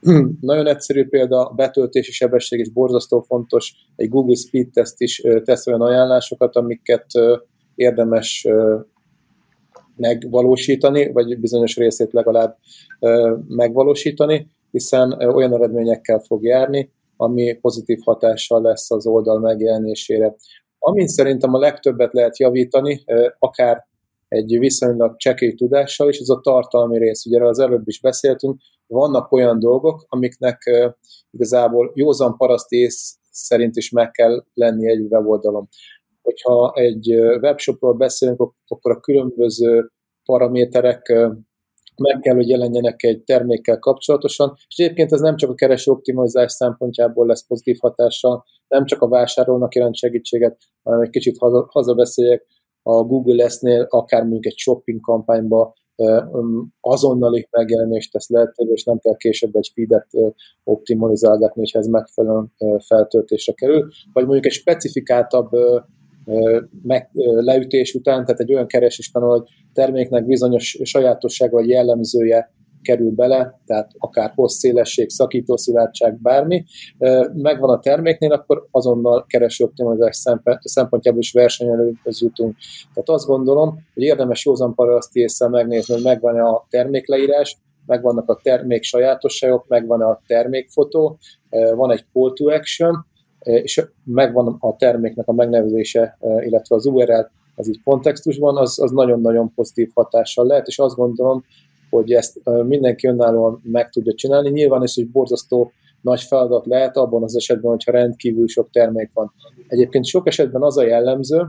Nagyon egyszerű példa, a betöltési sebesség is borzasztó fontos. Egy Google Speed Test is tesz olyan ajánlásokat, amiket érdemes megvalósítani, vagy bizonyos részét legalább megvalósítani, hiszen olyan eredményekkel fog járni, ami pozitív hatással lesz az oldal megjelenésére. Amin szerintem a legtöbbet lehet javítani, akár egy viszonylag csekély tudással is, az a tartalmi rész. Ugye az előbb is beszéltünk, vannak olyan dolgok, amiknek igazából józan paraszt ész szerint is meg kell lenni egy weboldalon. Hogyha egy webshopról beszélünk, akkor a különböző paraméterek meg kell, hogy jelenjenek egy termékkel kapcsolatosan, és egyébként ez nem csak a kereső optimalizás szempontjából lesz pozitív hatással, nem csak a vásárolnak jelent segítséget, hanem egy kicsit haza, hazabeszéljek, a Google lesz-nél akár mondjuk egy shopping kampányba azonnali megjelenést tesz lehetővé, és nem kell később egy feedet optimalizálgatni, hogyha ez megfelelően feltöltésre kerül, vagy mondjuk egy specifikáltabb meg, leütés után, tehát egy olyan keresés panel, hogy terméknek bizonyos sajátossága vagy jellemzője kerül bele, tehát akár hossz, szélesség, szakító szilárdság, bármi, megvan a terméknél, akkor azonnal kereső optimalizás szempontjából is versenyelőhöz jutunk. Tehát azt gondolom, hogy érdemes józan paraszti észre megnézni, hogy megvan a termékleírás, megvannak a termék sajátosságok, megvan a termékfotó, van egy call to action, és megvan a terméknek a megnevezése, illetve az URL, az így kontextusban, az, az nagyon-nagyon pozitív hatással lehet, és azt gondolom, hogy ezt mindenki önállóan meg tudja csinálni. Nyilván ez egy borzasztó nagy feladat lehet abban az esetben, hogyha rendkívül sok termék van. Egyébként sok esetben az a jellemző,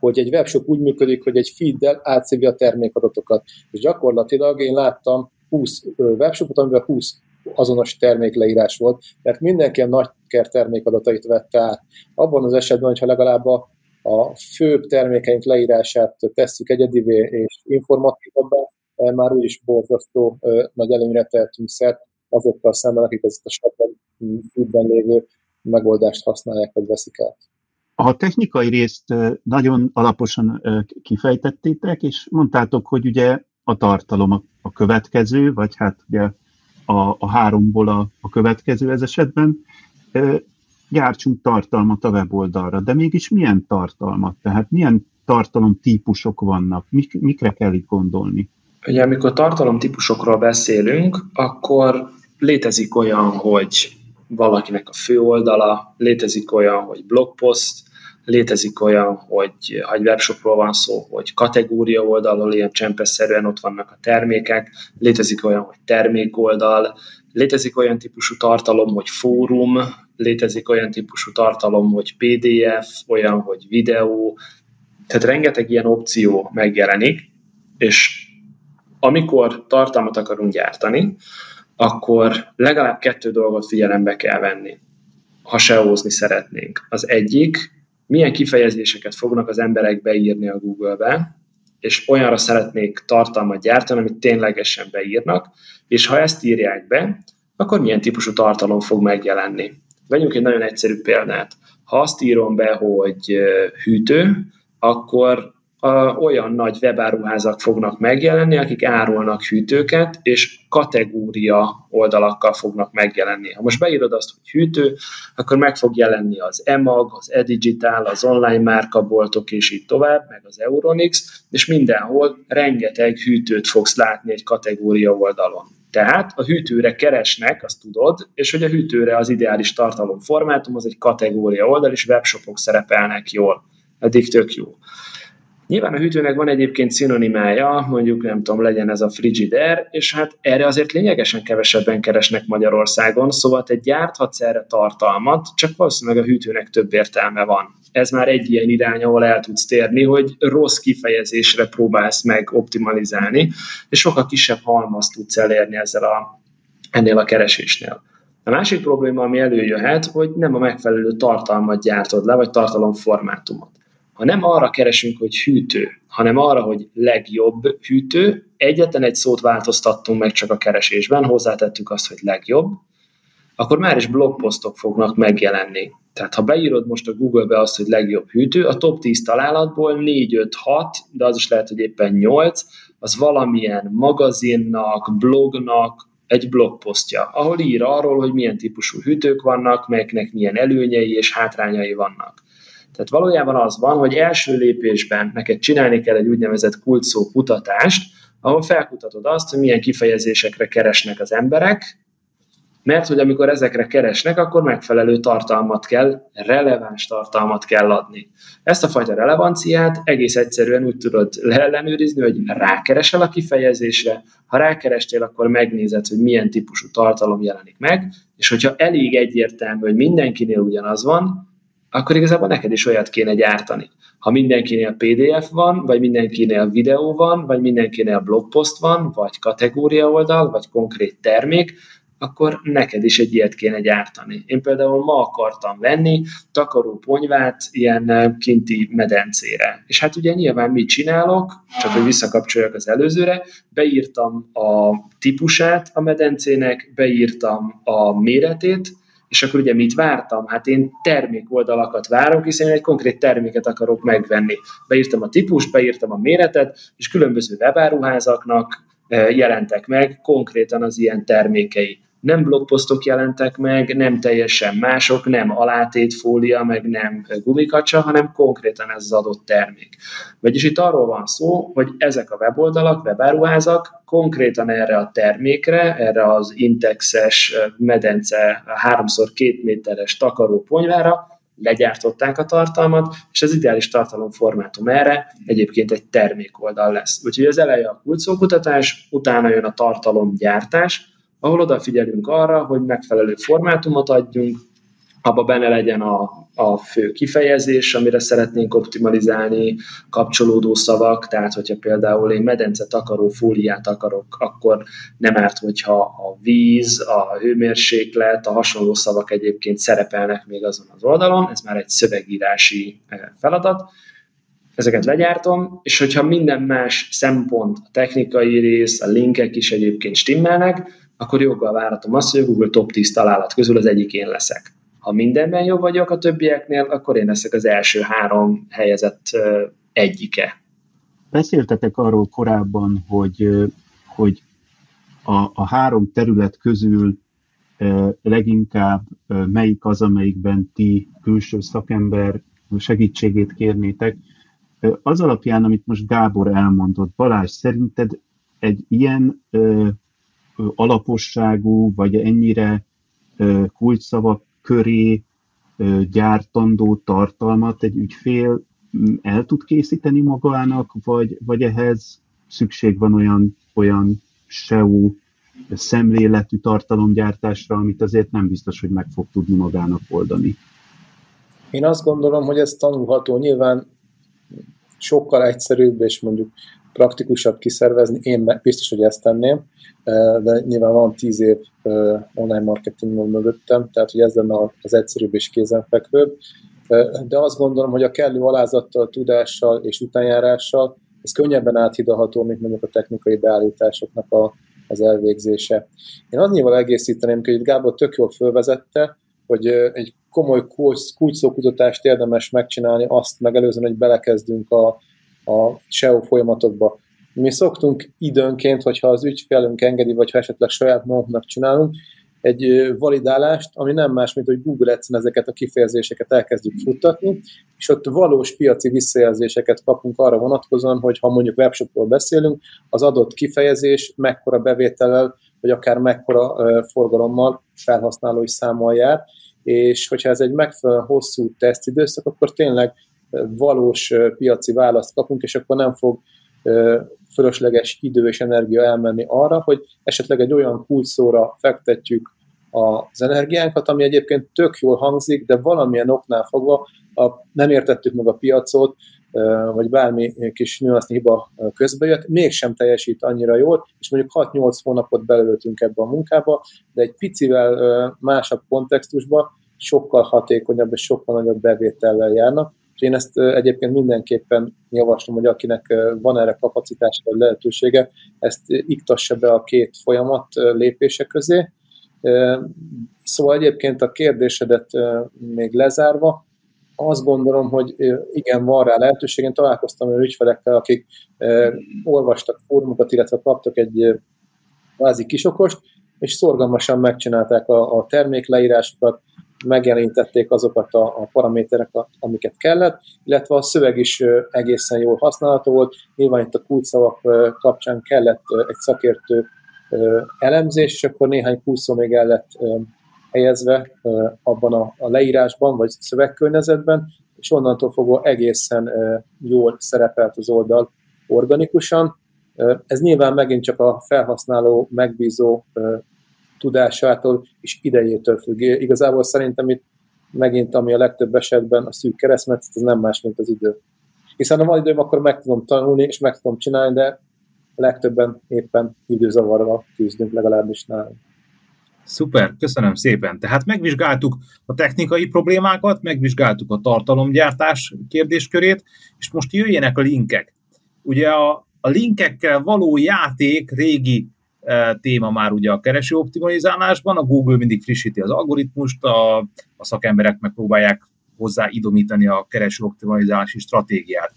hogy egy webshop úgy működik, hogy egy feeddel átszívja a termékadatokat. És gyakorlatilag én láttam 20 webshopot, amiben 20 azonos termékleírás volt, mert mindenki a nagy termékadatait vette át. Abban az esetben, hogyha legalább a, a főbb termékeink leírását tesszük egyedivé és informatívabbá, eh, már úgyis borzasztó nagy előnyre tehetünk szert azokkal szemben, akik ezt a shopban lévő megoldást használják, vagy veszik el. A technikai részt nagyon alaposan kifejtettétek, és mondtátok, hogy ugye a tartalom a következő, vagy hát ugye a, a háromból a, a következő ez esetben. Gyártsunk tartalmat a weboldalra, de mégis milyen tartalmat? Tehát milyen tartalom típusok vannak? Mik, mikre kell itt gondolni? Ugye amikor tartalomtípusokról beszélünk, akkor létezik olyan, hogy valakinek a főoldala, létezik olyan, hogy blogpost, létezik olyan, hogy ha egy webshopról van szó, hogy kategória oldalon ilyen csempesszerűen ott vannak a termékek, létezik olyan, hogy termékoldal, létezik olyan típusú tartalom, hogy fórum, létezik olyan típusú tartalom, hogy PDF, olyan, hogy videó, tehát rengeteg ilyen opció megjelenik, és amikor tartalmat akarunk gyártani, akkor legalább kettő dolgot figyelembe kell venni, ha SEO-zni szeretnénk. Az egyik, milyen kifejezéseket fognak az emberek beírni a Google-be, és olyanra szeretnék tartalmat gyártani, amit ténylegesen beírnak, és ha ezt írják be, akkor milyen típusú tartalom fog megjelenni. Vegyünk egy nagyon egyszerű példát. Ha azt írom be, hogy hűtő, akkor olyan nagy webáruházak fognak megjelenni, akik árulnak hűtőket, és kategória oldalakkal fognak megjelenni. Ha most beírod azt, hogy hűtő, akkor meg fog jelenni az EMAG, az Edigital, az online márkaboltok, és így tovább, meg az Euronix, és mindenhol rengeteg hűtőt fogsz látni egy kategória oldalon. Tehát a hűtőre keresnek, azt tudod, és hogy a hűtőre az ideális tartalomformátum, az egy kategória oldal, és webshopok szerepelnek jól. Eddig tök jó. Nyilván a hűtőnek van egyébként szinonimája, mondjuk nem tudom, legyen ez a frigider, és hát erre azért lényegesen kevesebben keresnek Magyarországon, szóval te gyárthatsz erre tartalmat, csak valószínűleg a hűtőnek több értelme van. Ez már egy ilyen irány, ahol el tudsz térni, hogy rossz kifejezésre próbálsz meg optimalizálni, és sokkal kisebb halmazt tudsz elérni ezzel a, ennél a keresésnél. A másik probléma, ami előjöhet, hogy nem a megfelelő tartalmat gyártod le, vagy tartalomformátumot. Ha nem arra keresünk, hogy hűtő, hanem arra, hogy legjobb hűtő, egyetlen egy szót változtattunk meg csak a keresésben, hozzátettük azt, hogy legjobb, akkor már is blogposztok fognak megjelenni. Tehát ha beírod most a Google-be azt, hogy legjobb hűtő, a top 10 találatból 4, 5, 6, de az is lehet, hogy éppen 8, az valamilyen magazinnak, blognak, egy blogposztja, ahol ír arról, hogy milyen típusú hűtők vannak, melyeknek milyen előnyei és hátrányai vannak. Tehát valójában az van, hogy első lépésben neked csinálni kell egy úgynevezett kulcsszó kutatást, ahol felkutatod azt, hogy milyen kifejezésekre keresnek az emberek, mert hogy amikor ezekre keresnek, akkor megfelelő tartalmat kell, releváns tartalmat kell adni. Ezt a fajta relevanciát egész egyszerűen úgy tudod leellenőrizni, hogy rákeresel a kifejezésre, ha rákerestél, akkor megnézed, hogy milyen típusú tartalom jelenik meg, és hogyha elég egyértelmű, hogy mindenkinél ugyanaz van, akkor igazából neked is olyat kéne gyártani. Ha mindenkinél PDF van, vagy mindenkinél videó van, vagy mindenkinél blogpost van, vagy kategória oldal, vagy konkrét termék, akkor neked is egy ilyet kéne gyártani. Én például ma akartam venni takaró ponyvát ilyen kinti medencére. És hát ugye nyilván mit csinálok, csak hogy visszakapcsoljak az előzőre, beírtam a típusát a medencének, beírtam a méretét, és akkor ugye mit vártam? Hát én termék oldalakat várok, hiszen én egy konkrét terméket akarok megvenni. Beírtam a típust, beírtam a méretet, és különböző webáruházaknak jelentek meg konkrétan az ilyen termékei nem blogposztok jelentek meg, nem teljesen mások, nem alátétfólia, meg nem gumikacsa, hanem konkrétan ez az adott termék. Vagyis itt arról van szó, hogy ezek a weboldalak, webáruházak konkrétan erre a termékre, erre az indexes medence 3x2 méteres takaró ponyvára legyártották a tartalmat, és az ideális tartalomformátum erre egyébként egy termékoldal lesz. Úgyhogy az eleje a kulcókutatás, utána jön a tartalomgyártás, ahol odafigyelünk arra, hogy megfelelő formátumot adjunk, abba benne legyen a, a fő kifejezés, amire szeretnénk optimalizálni, kapcsolódó szavak, tehát hogyha például én medence takaró fóliát akarok, akkor nem árt, hogyha a víz, a hőmérséklet, a hasonló szavak egyébként szerepelnek még azon az oldalon, ez már egy szövegírási eh, feladat, ezeket legyártom, és hogyha minden más szempont, a technikai rész, a linkek is egyébként stimmelnek, akkor joggal várhatom azt, hogy a Google top 10 találat közül az egyik én leszek. Ha mindenben jobb vagyok a többieknél, akkor én leszek az első három helyezett egyike. Beszéltetek arról korábban, hogy, hogy a, a három terület közül leginkább melyik az, amelyikben ti külső szakember segítségét kérnétek. Az alapján, amit most Gábor elmondott, Balázs, szerinted egy ilyen alaposságú, vagy ennyire kulcsszavak köré gyártandó tartalmat egy ügyfél el tud készíteni magának, vagy, vagy ehhez szükség van olyan, olyan SEO szemléletű tartalomgyártásra, amit azért nem biztos, hogy meg fog tudni magának oldani. Én azt gondolom, hogy ez tanulható. Nyilván sokkal egyszerűbb, és mondjuk praktikusabb kiszervezni, én biztos, hogy ezt tenném, de nyilván van tíz év online marketing mögöttem, tehát hogy ez lenne az egyszerűbb és kézenfekvőbb. De azt gondolom, hogy a kellő alázattal, tudással és utánjárással ez könnyebben áthidalható, mint mondjuk a technikai beállításoknak a, az elvégzése. Én annyival egészíteném, hogy Gábor tök jól fölvezette, hogy egy komoly kulcsszókutatást érdemes megcsinálni, azt megelőzően, hogy belekezdünk a, a SEO folyamatokba. Mi szoktunk időnként, hogyha az ügyfelünk engedi, vagy ha esetleg saját magunknak csinálunk, egy validálást, ami nem más, mint hogy Google ads ezeket a kifejezéseket elkezdjük futtatni, és ott valós piaci visszajelzéseket kapunk arra vonatkozóan, hogy ha mondjuk webshopról beszélünk, az adott kifejezés mekkora bevétellel, vagy akár mekkora forgalommal, felhasználói számmal jár, és hogyha ez egy megfelelően hosszú tesztidőszak, akkor tényleg valós piaci választ kapunk, és akkor nem fog fölösleges idő és energia elmenni arra, hogy esetleg egy olyan kulcsszóra fektetjük az energiánkat, ami egyébként tök jól hangzik, de valamilyen oknál fogva a, nem értettük meg a piacot, vagy bármi kis nüansznyi hiba közbejött, mégsem teljesít annyira jól, és mondjuk 6-8 hónapot belőltünk ebbe a munkába, de egy picivel másabb kontextusban sokkal hatékonyabb és sokkal nagyobb bevétellel járnak, és én ezt egyébként mindenképpen javaslom, hogy akinek van erre kapacitása vagy lehetősége, ezt iktassa be a két folyamat lépése közé. Szóval egyébként a kérdésedet még lezárva, azt gondolom, hogy igen, van rá lehetőség. Én találkoztam olyan ügyfelekkel, akik olvastak fórumokat, illetve kaptak egy vázi kisokost, és szorgalmasan megcsinálták a, a termékleírásokat, megjelenítették azokat a, a paramétereket, amiket kellett, illetve a szöveg is egészen jól használható volt. Nyilván itt a kulcsszavak kapcsán kellett egy szakértő elemzés, és akkor néhány kulcsszó még el lett helyezve abban a, a leírásban, vagy szövegkörnyezetben, és onnantól fogva egészen jól szerepelt az oldal organikusan. Ez nyilván megint csak a felhasználó megbízó tudásától és idejétől függ. Igazából szerintem itt megint, ami a legtöbb esetben a szűk keresztmetszet, ez nem más, mint az idő. Hiszen ha van időm, akkor meg tudom tanulni, és meg tudom csinálni, de legtöbben éppen időzavarral küzdünk, legalábbis nálunk. Szuper, köszönöm szépen. Tehát megvizsgáltuk a technikai problémákat, megvizsgáltuk a tartalomgyártás kérdéskörét, és most jöjjenek a linkek. Ugye a, a linkekkel való játék régi téma már ugye a kereső optimalizálásban, a Google mindig frissíti az algoritmust, a, a szakemberek megpróbálják hozzá idomítani a kereső optimalizálási stratégiát.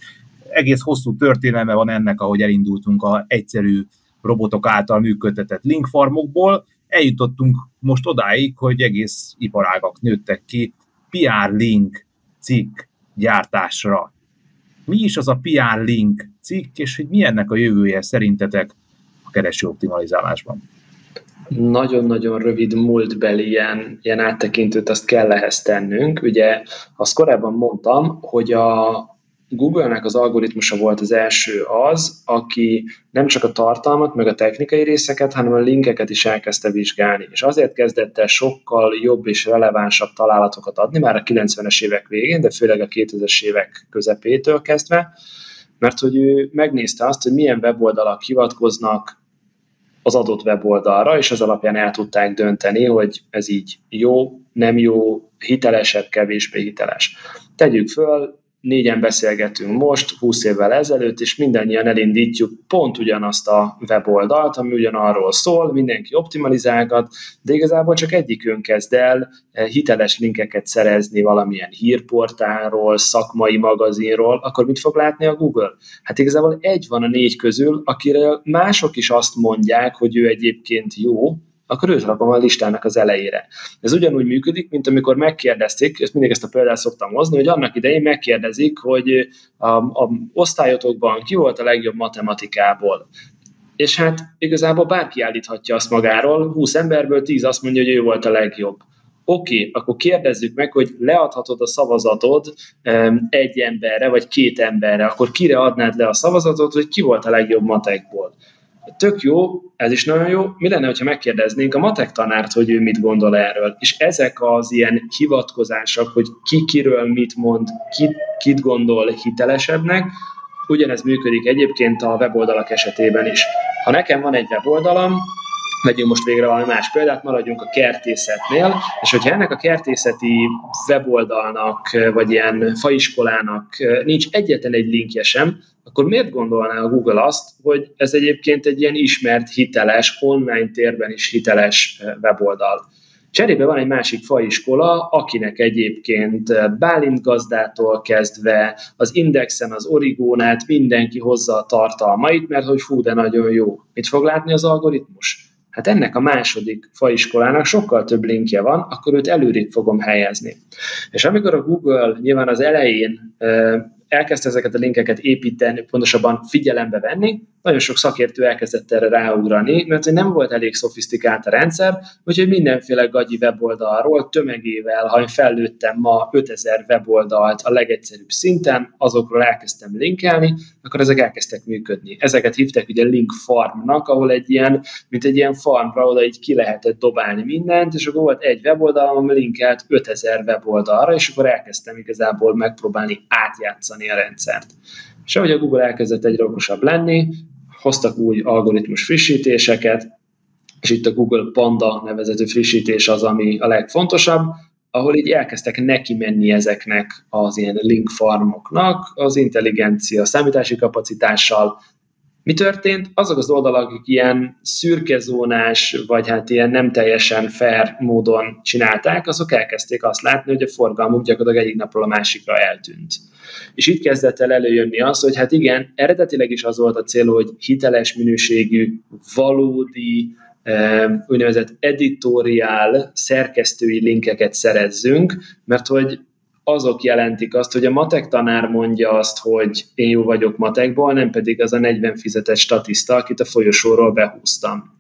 Egész hosszú történelme van ennek, ahogy elindultunk a egyszerű robotok által működtetett linkfarmokból eljutottunk most odáig, hogy egész iparágak nőttek ki PR link cikk gyártásra. Mi is az a PR link cikk, és hogy mi ennek a jövője szerintetek kereső optimalizálásban? nagyon-nagyon rövid múltbeli ilyen, ilyen áttekintőt azt kell ehhez tennünk. Ugye azt korábban mondtam, hogy a, Google-nek az algoritmusa volt az első az, aki nem csak a tartalmat, meg a technikai részeket, hanem a linkeket is elkezdte vizsgálni. És azért kezdett el sokkal jobb és relevánsabb találatokat adni, már a 90-es évek végén, de főleg a 2000-es évek közepétől kezdve, mert hogy ő megnézte azt, hogy milyen weboldalak hivatkoznak az adott weboldalra, és az alapján el tudták dönteni, hogy ez így jó, nem jó, hitelesebb, kevésbé hiteles. Tegyük föl, négyen beszélgetünk most, 20 évvel ezelőtt, és mindannyian elindítjuk pont ugyanazt a weboldalt, ami ugyanarról szól, mindenki optimalizálgat, de igazából csak egyikünk kezd el eh, hiteles linkeket szerezni valamilyen hírportálról, szakmai magazinról, akkor mit fog látni a Google? Hát igazából egy van a négy közül, akire mások is azt mondják, hogy ő egyébként jó, akkor őt rakom a listának az elejére. Ez ugyanúgy működik, mint amikor megkérdezték, ezt mindig ezt a példát szoktam hozni, hogy annak idején megkérdezik, hogy a, a osztályotokban ki volt a legjobb matematikából. És hát igazából bárki állíthatja azt magáról, 20 emberből 10 azt mondja, hogy ő volt a legjobb. Oké, okay, akkor kérdezzük meg, hogy leadhatod a szavazatod egy emberre, vagy két emberre, akkor kire adnád le a szavazatot, hogy ki volt a legjobb matekból tök jó, ez is nagyon jó. Mi lenne, ha megkérdeznénk a matek tanárt, hogy ő mit gondol erről? És ezek az ilyen hivatkozások, hogy ki kiről mit mond, ki, kit gondol hitelesebbnek, ugyanez működik egyébként a weboldalak esetében is. Ha nekem van egy weboldalam, vegyünk most végre valami más példát, maradjunk a kertészetnél, és hogyha ennek a kertészeti weboldalnak, vagy ilyen faiskolának nincs egyetlen egy linkje sem, akkor miért gondolná a Google azt, hogy ez egyébként egy ilyen ismert, hiteles, online térben is hiteles weboldal? Cserébe van egy másik faiskola, akinek egyébként Bálint gazdától kezdve az Indexen, az Origónát mindenki hozza a tartalmait, mert hogy fú, de nagyon jó. Mit fog látni az algoritmus? Hát ennek a második faiskolának sokkal több linkje van, akkor őt előrébb fogom helyezni. És amikor a Google nyilván az elején elkezdte ezeket a linkeket építeni, pontosabban figyelembe venni, nagyon sok szakértő elkezdett erre ráugrani, mert nem volt elég szofisztikált a rendszer, úgyhogy mindenféle gagyi weboldalról tömegével, ha én fellőttem ma 5000 weboldalt a legegyszerűbb szinten, azokról elkezdtem linkelni, akkor ezek elkezdtek működni. Ezeket hívták ugye link farmnak, ahol egy ilyen, mint egy ilyen farmra, oda így ki lehetett dobálni mindent, és akkor volt egy weboldal, ami linkelt 5000 weboldalra, és akkor elkezdtem igazából megpróbálni átjátszani a rendszert. És ahogy a Google elkezdett egyre okosabb lenni, hoztak új algoritmus frissítéseket, és itt a Google Panda nevezető frissítés az, ami a legfontosabb, ahol így elkezdtek neki menni ezeknek az ilyen link farmoknak, az intelligencia számítási kapacitással. Mi történt? Azok az oldalak, akik ilyen szürkezónás, vagy hát ilyen nem teljesen fair módon csinálták, azok elkezdték azt látni, hogy a forgalmuk gyakorlatilag egyik napról a másikra eltűnt. És itt kezdett el előjönni az, hogy hát igen, eredetileg is az volt a cél, hogy hiteles minőségű, valódi, úgynevezett editoriál szerkesztői linkeket szerezzünk, mert hogy azok jelentik azt, hogy a matek tanár mondja azt, hogy én jó vagyok matekból, nem pedig az a 40 fizetett statiszta, akit a folyosóról behúztam.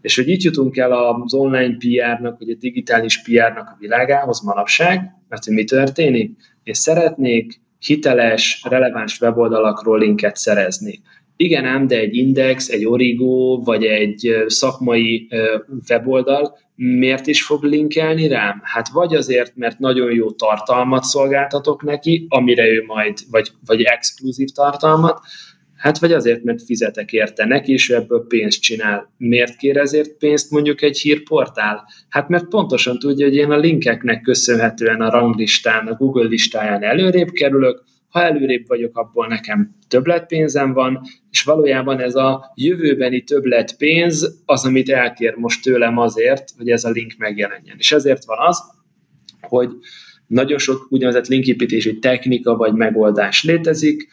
És hogy itt jutunk el az online PR-nak, vagy a digitális PR-nak a világához manapság, mert hogy mi történik? Én szeretnék hiteles, releváns weboldalakról linket szerezni. Igen ám, de egy index, egy origo, vagy egy szakmai weboldal miért is fog linkelni rám? Hát vagy azért, mert nagyon jó tartalmat szolgáltatok neki, amire ő majd, vagy, vagy exkluzív tartalmat, Hát vagy azért, mert fizetek érte neki, és ebből pénzt csinál. Miért kér ezért pénzt mondjuk egy hírportál? Hát mert pontosan tudja, hogy én a linkeknek köszönhetően a ranglistán, a Google listáján előrébb kerülök, ha előrébb vagyok, abból nekem többletpénzem van, és valójában ez a jövőbeni többletpénz az, amit elkér most tőlem azért, hogy ez a link megjelenjen. És ezért van az, hogy nagyon sok úgynevezett linképítési technika vagy megoldás létezik,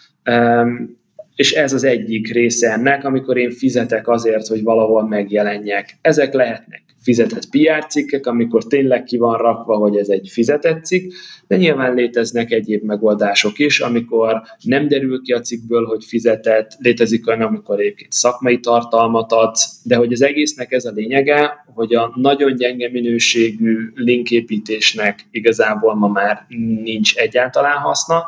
és ez az egyik része ennek, amikor én fizetek azért, hogy valahol megjelenjek. Ezek lehetnek fizetett PR cikkek, amikor tényleg ki van rakva, hogy ez egy fizetett cikk, de nyilván léteznek egyéb megoldások is, amikor nem derül ki a cikkből, hogy fizetett, létezik olyan, amikor egyébként szakmai tartalmat adsz, de hogy az egésznek ez a lényege, hogy a nagyon gyenge minőségű linképítésnek igazából ma már nincs egyáltalán haszna,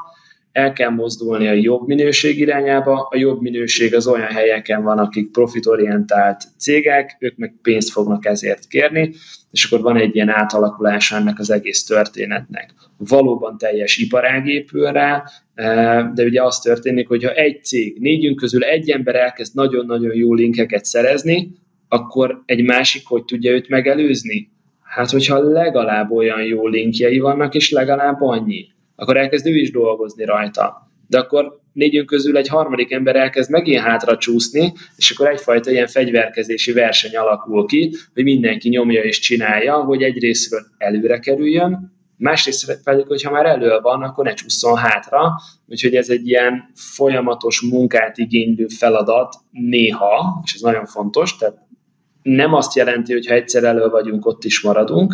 el kell mozdulni a jobb minőség irányába. A jobb minőség az olyan helyeken van, akik profitorientált cégek, ők meg pénzt fognak ezért kérni, és akkor van egy ilyen átalakulás ennek az egész történetnek. Valóban teljes iparág épül rá, eh, de ugye az történik, hogy ha egy cég, négyünk közül egy ember elkezd nagyon-nagyon jó linkeket szerezni, akkor egy másik hogy tudja őt megelőzni? Hát, hogyha legalább olyan jó linkjei vannak, és legalább annyi akkor elkezd ő is dolgozni rajta. De akkor négyünk közül egy harmadik ember elkezd megint hátra csúszni, és akkor egyfajta ilyen fegyverkezési verseny alakul ki, hogy mindenki nyomja és csinálja, hogy egyrésztről előre kerüljön, másrészt pedig, hogyha már elő van, akkor ne csúszson hátra, úgyhogy ez egy ilyen folyamatos munkát igénylő feladat néha, és ez nagyon fontos, tehát nem azt jelenti, hogy ha egyszer elő vagyunk, ott is maradunk,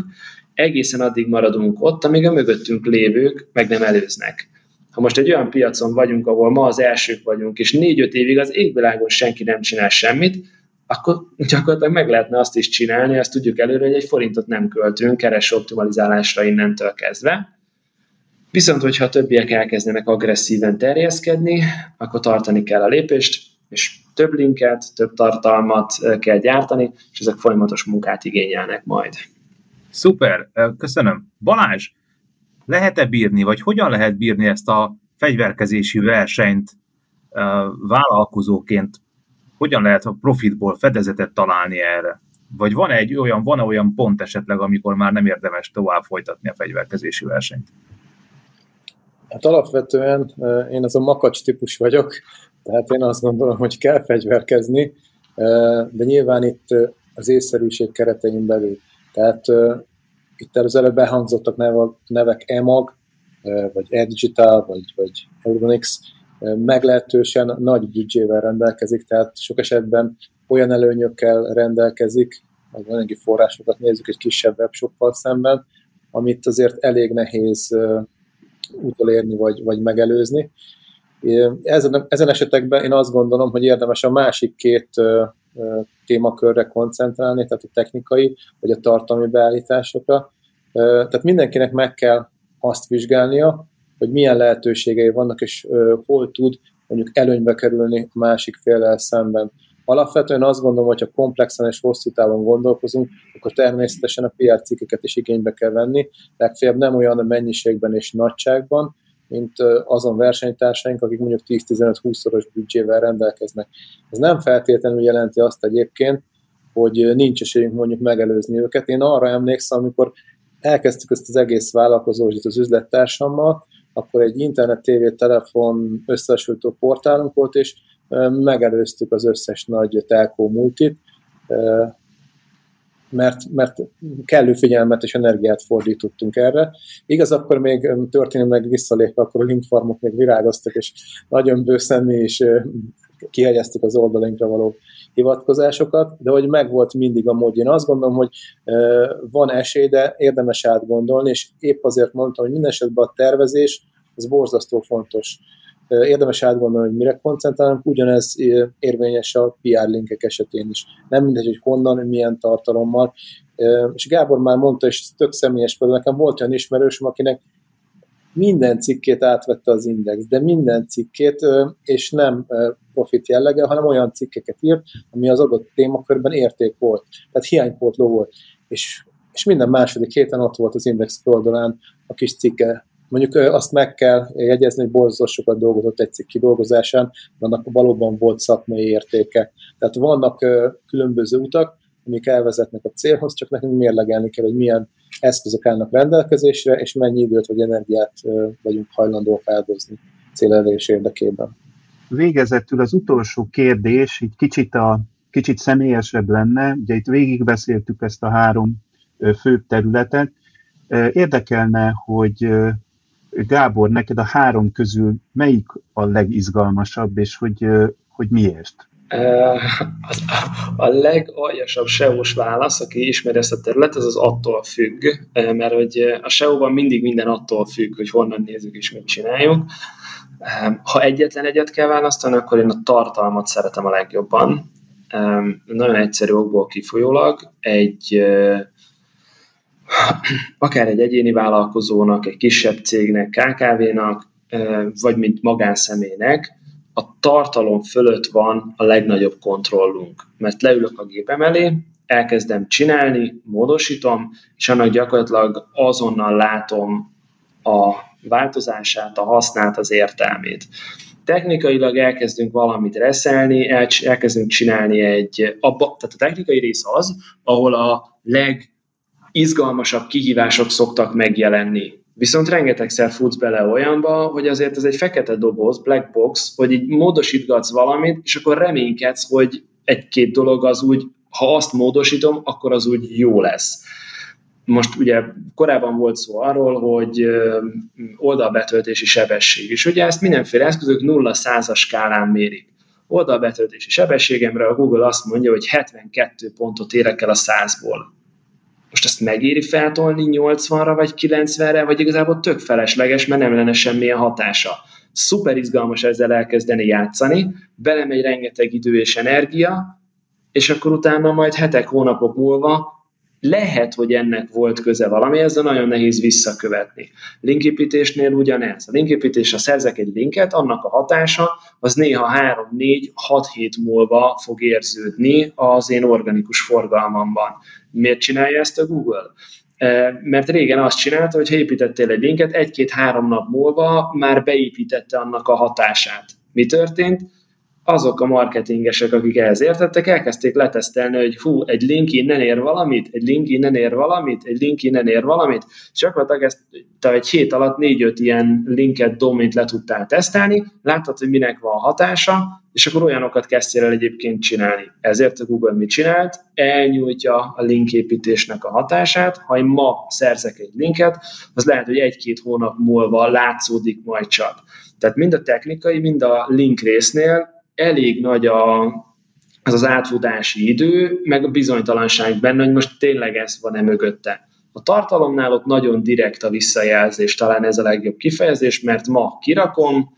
egészen addig maradunk ott, amíg a mögöttünk lévők meg nem előznek. Ha most egy olyan piacon vagyunk, ahol ma az elsők vagyunk, és négy-öt évig az égvilágon senki nem csinál semmit, akkor gyakorlatilag meg lehetne azt is csinálni, azt tudjuk előre, hogy egy forintot nem költünk kereső optimalizálásra innentől kezdve. Viszont, hogyha a többiek elkezdenek agresszíven terjeszkedni, akkor tartani kell a lépést, és több linket, több tartalmat kell gyártani, és ezek folyamatos munkát igényelnek majd. Szuper, köszönöm. Balázs, lehet-e bírni, vagy hogyan lehet bírni ezt a fegyverkezési versenyt vállalkozóként? Hogyan lehet a profitból fedezetet találni erre? Vagy van egy olyan, van olyan pont esetleg, amikor már nem érdemes tovább folytatni a fegyverkezési versenyt? Hát alapvetően én az a makacs típus vagyok, tehát én azt gondolom, hogy kell fegyverkezni, de nyilván itt az észszerűség keretein belül. Tehát itt az előbb elhangzottak neve, nevek EMAG, uh, vagy E-Digital, vagy, vagy Euronix, uh, meglehetősen nagy büdzsével rendelkezik, tehát sok esetben olyan előnyökkel rendelkezik, az anyagi forrásokat nézzük egy kisebb webshoppal szemben, amit azért elég nehéz utolérni vagy, vagy megelőzni. Ezen, ezen esetekben én azt gondolom, hogy érdemes a másik két témakörre koncentrálni, tehát a technikai vagy a tartalmi beállításokra. Tehát mindenkinek meg kell azt vizsgálnia, hogy milyen lehetőségei vannak, és hol tud mondjuk előnybe kerülni a másik féllel szemben. Alapvetően azt gondolom, hogy ha komplexen és hosszú távon gondolkozunk, akkor természetesen a PR cikkeket is igénybe kell venni, legfeljebb nem olyan mennyiségben és nagyságban, mint azon versenytársaink, akik mondjuk 10-15-20-szoros büdzsével rendelkeznek. Ez nem feltétlenül jelenti azt egyébként, hogy nincs esélyünk mondjuk megelőzni őket. Én arra emlékszem, amikor elkezdtük ezt az egész vállalkozósít az üzlettársammal, akkor egy internet, TV, telefon összesültő portálunk volt, és megelőztük az összes nagy telkó multit, mert, mert kellő figyelmet és energiát fordítottunk erre. Igaz, akkor még történik meg visszalépve, akkor a linkfarmok még virágoztak, és nagyon bőszen mi is kihelyeztük az oldalinkra való hivatkozásokat, de hogy megvolt mindig a mód. Én azt gondolom, hogy van esély, de érdemes átgondolni, és épp azért mondtam, hogy minden esetben a tervezés az borzasztó fontos érdemes átgondolni, hogy mire koncentrálunk, ugyanez érvényes a PR linkek esetén is. Nem mindegy, hogy honnan, milyen tartalommal. És Gábor már mondta, és tök személyes például, nekem volt olyan ismerősöm, akinek minden cikkét átvette az Index, de minden cikkét, és nem profit jellege, hanem olyan cikkeket írt, ami az adott témakörben érték volt. Tehát hiánypótló volt. És, és minden második héten ott volt az Index oldalán a kis cikke Mondjuk azt meg kell jegyezni, hogy borzasztó sokat dolgozott egy cikk kidolgozásán, annak valóban volt szakmai értéke. Tehát vannak különböző utak, amik elvezetnek a célhoz, csak nekünk mérlegelni kell, hogy milyen eszközök állnak rendelkezésre, és mennyi időt vagy energiát vagyunk hajlandóak áldozni célelérés érdekében. Végezetül az utolsó kérdés, így kicsit, a, kicsit személyesebb lenne, ugye itt végigbeszéltük ezt a három fő területet. Érdekelne, hogy Gábor, neked a három közül melyik a legizgalmasabb, és hogy, hogy miért? Az, a legaljasabb SEO-s válasz, aki ismeri ezt a területet, az az attól függ, mert hogy a SEO-ban mindig minden attól függ, hogy honnan nézzük és mit csináljuk. Ha egyetlen egyet kell választani, akkor én a tartalmat szeretem a legjobban. Nagyon egyszerű okból kifolyólag egy akár egy egyéni vállalkozónak, egy kisebb cégnek, KKV-nak, vagy mint magánszemélynek, a tartalom fölött van a legnagyobb kontrollunk. Mert leülök a gépem elé, elkezdem csinálni, módosítom, és annak gyakorlatilag azonnal látom a változását, a hasznát, az értelmét. Technikailag elkezdünk valamit reszelni, elkezdünk csinálni egy, abba, tehát a technikai rész az, ahol a legizgalmasabb kihívások szoktak megjelenni Viszont rengetegszer futsz bele olyanba, hogy azért ez egy fekete doboz, black box, hogy így módosítgatsz valamit, és akkor reménykedsz, hogy egy-két dolog az úgy, ha azt módosítom, akkor az úgy jó lesz. Most ugye korábban volt szó arról, hogy oldalbetöltési sebesség, és ugye ezt mindenféle eszközök 0-100-as skálán mérik. Oldalbetöltési sebességemre a Google azt mondja, hogy 72 pontot érek el a 100-ból most ezt megéri feltolni 80-ra vagy 90-re, vagy igazából tök felesleges, mert nem lenne semmilyen hatása. Szuper izgalmas ezzel elkezdeni játszani, belemegy rengeteg idő és energia, és akkor utána majd hetek, hónapok múlva lehet, hogy ennek volt köze valami, ezzel nagyon nehéz visszakövetni. Linképítésnél ugyanez. A linképítés, ha szerzek egy linket, annak a hatása az néha 3, 4, 6 hét múlva fog érződni az én organikus forgalmamban. Miért csinálja ezt a Google? Mert régen azt csinálta, hogy ha építettél egy linket, egy-két-három nap múlva már beépítette annak a hatását. Mi történt? Azok a marketingesek, akik ehhez értettek, elkezdték letesztelni, hogy hú, egy link innen ér valamit, egy link innen ér valamit, egy link innen ér valamit, és gyakorlatilag ezt te egy hét alatt négy-öt ilyen linket, domint le tudtál tesztelni, láttad, hogy minek van hatása, és akkor olyanokat kezdtél el egyébként csinálni. Ezért a Google mit csinált? Elnyújtja a linképítésnek a hatását. Ha én ma szerzek egy linket, az lehet, hogy egy-két hónap múlva látszódik majd csak. Tehát mind a technikai, mind a link résznél elég nagy a, az az átfutási idő, meg a bizonytalanság benne, hogy most tényleg ez van-e mögötte. A tartalomnál ott nagyon direkt a visszajelzés, talán ez a legjobb kifejezés, mert ma kirakom,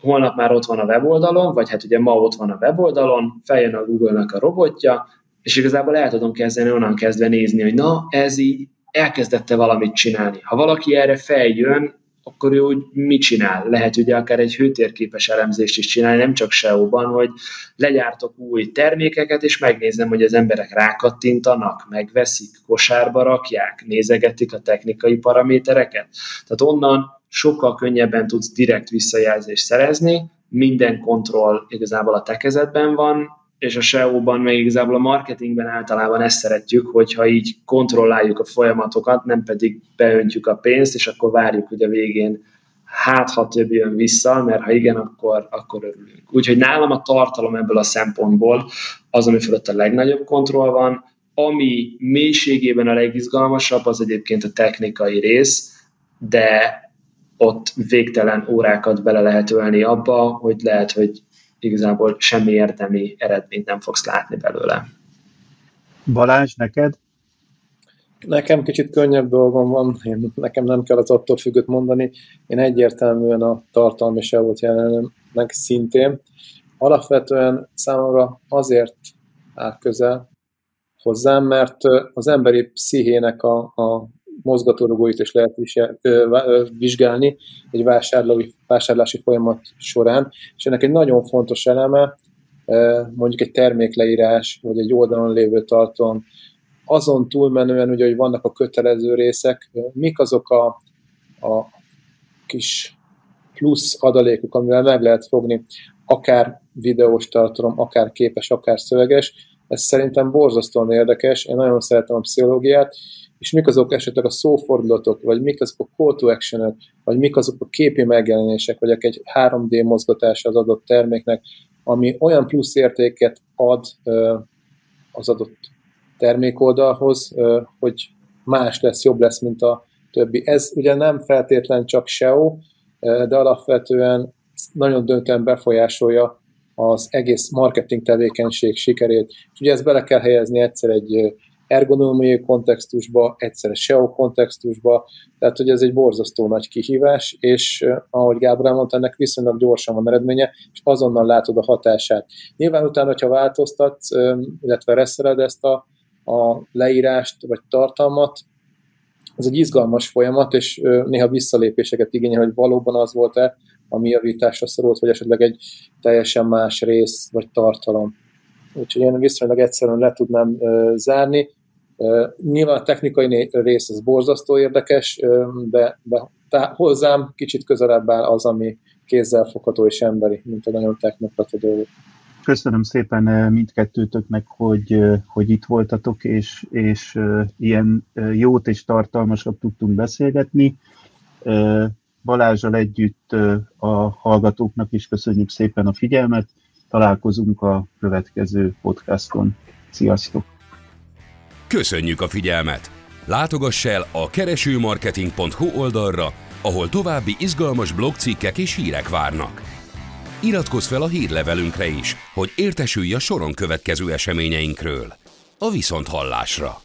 holnap már ott van a weboldalon, vagy hát ugye ma ott van a weboldalon, feljön a Google-nak a robotja, és igazából el tudom kezdeni onnan kezdve nézni, hogy na, ez így elkezdette valamit csinálni. Ha valaki erre feljön, akkor ő úgy mit csinál? Lehet ugye akár egy hőtérképes elemzést is csinálni, nem csak SEO-ban, hogy legyártok új termékeket, és megnézem, hogy az emberek rákattintanak, megveszik, kosárba rakják, nézegetik a technikai paramétereket. Tehát onnan sokkal könnyebben tudsz direkt visszajelzést szerezni, minden kontroll igazából a tekezetben van, és a SEO-ban, meg igazából a marketingben általában ezt szeretjük, hogyha így kontrolláljuk a folyamatokat, nem pedig beöntjük a pénzt, és akkor várjuk, hogy a végén hát, ha több jön vissza, mert ha igen, akkor, akkor örülünk. Úgyhogy nálam a tartalom ebből a szempontból az, ami fölött a legnagyobb kontroll van, ami mélységében a legizgalmasabb, az egyébként a technikai rész, de ott végtelen órákat bele lehet ölni abba, hogy lehet, hogy igazából semmi érdemi eredményt nem fogsz látni belőle. Balázs, neked? Nekem kicsit könnyebb dolgom van, én, nekem nem kell az attól függőt mondani, én egyértelműen a tartalmi volt jelenleg szintén. Alapvetően számomra azért áll közel hozzám, mert az emberi pszichének a, a mozgatórugóit is lehet vizsgálni egy vásárlói, vásárlási folyamat során, és ennek egy nagyon fontos eleme, mondjuk egy termékleírás, vagy egy oldalon lévő tartalom, azon túlmenően, ugye, hogy vannak a kötelező részek, mik azok a, a kis plusz adalékok, amivel meg lehet fogni akár videós tartalom, akár képes, akár szöveges. Ez szerintem borzasztóan érdekes, én nagyon szeretem a pszichológiát, és mik azok esetleg a szófordulatok, vagy mik azok a call to action vagy mik azok a képi megjelenések, vagy egy 3D mozgatása az adott terméknek, ami olyan plusz értéket ad az adott termékoldalhoz, hogy más lesz, jobb lesz, mint a többi. Ez ugye nem feltétlen csak SEO, de alapvetően nagyon döntően befolyásolja az egész marketing tevékenység sikerét. És ugye ezt bele kell helyezni egyszer egy ergonómiai kontextusba, egyszer SEO kontextusba, tehát hogy ez egy borzasztó nagy kihívás, és ahogy Gábor mondta, ennek viszonylag gyorsan van eredménye, és azonnal látod a hatását. Nyilván utána, hogyha változtatsz, illetve reszeled ezt a, a leírást vagy tartalmat, ez egy izgalmas folyamat, és néha visszalépéseket igényel, hogy valóban az volt-e, ami javításra szorult, vagy esetleg egy teljesen más rész vagy tartalom. Úgyhogy én viszonylag egyszerűen le tudnám zárni. Nyilván a technikai rész az borzasztó érdekes, de, de tá, hozzám kicsit közelebb áll az, ami kézzelfogható és emberi, mint a nagyon technokrata dolgok. Köszönöm szépen mindkettőtöknek, hogy, hogy itt voltatok, és, és ilyen jót és tartalmasat tudtunk beszélgetni. Balázsal együtt a hallgatóknak is köszönjük szépen a figyelmet. Találkozunk a következő podcaston. Sziasztok! Köszönjük a figyelmet! Látogass el a keresőmarketing.hu oldalra, ahol további izgalmas blogcikkek és hírek várnak. Iratkozz fel a hírlevelünkre is, hogy értesülj a soron következő eseményeinkről. A Viszonthallásra!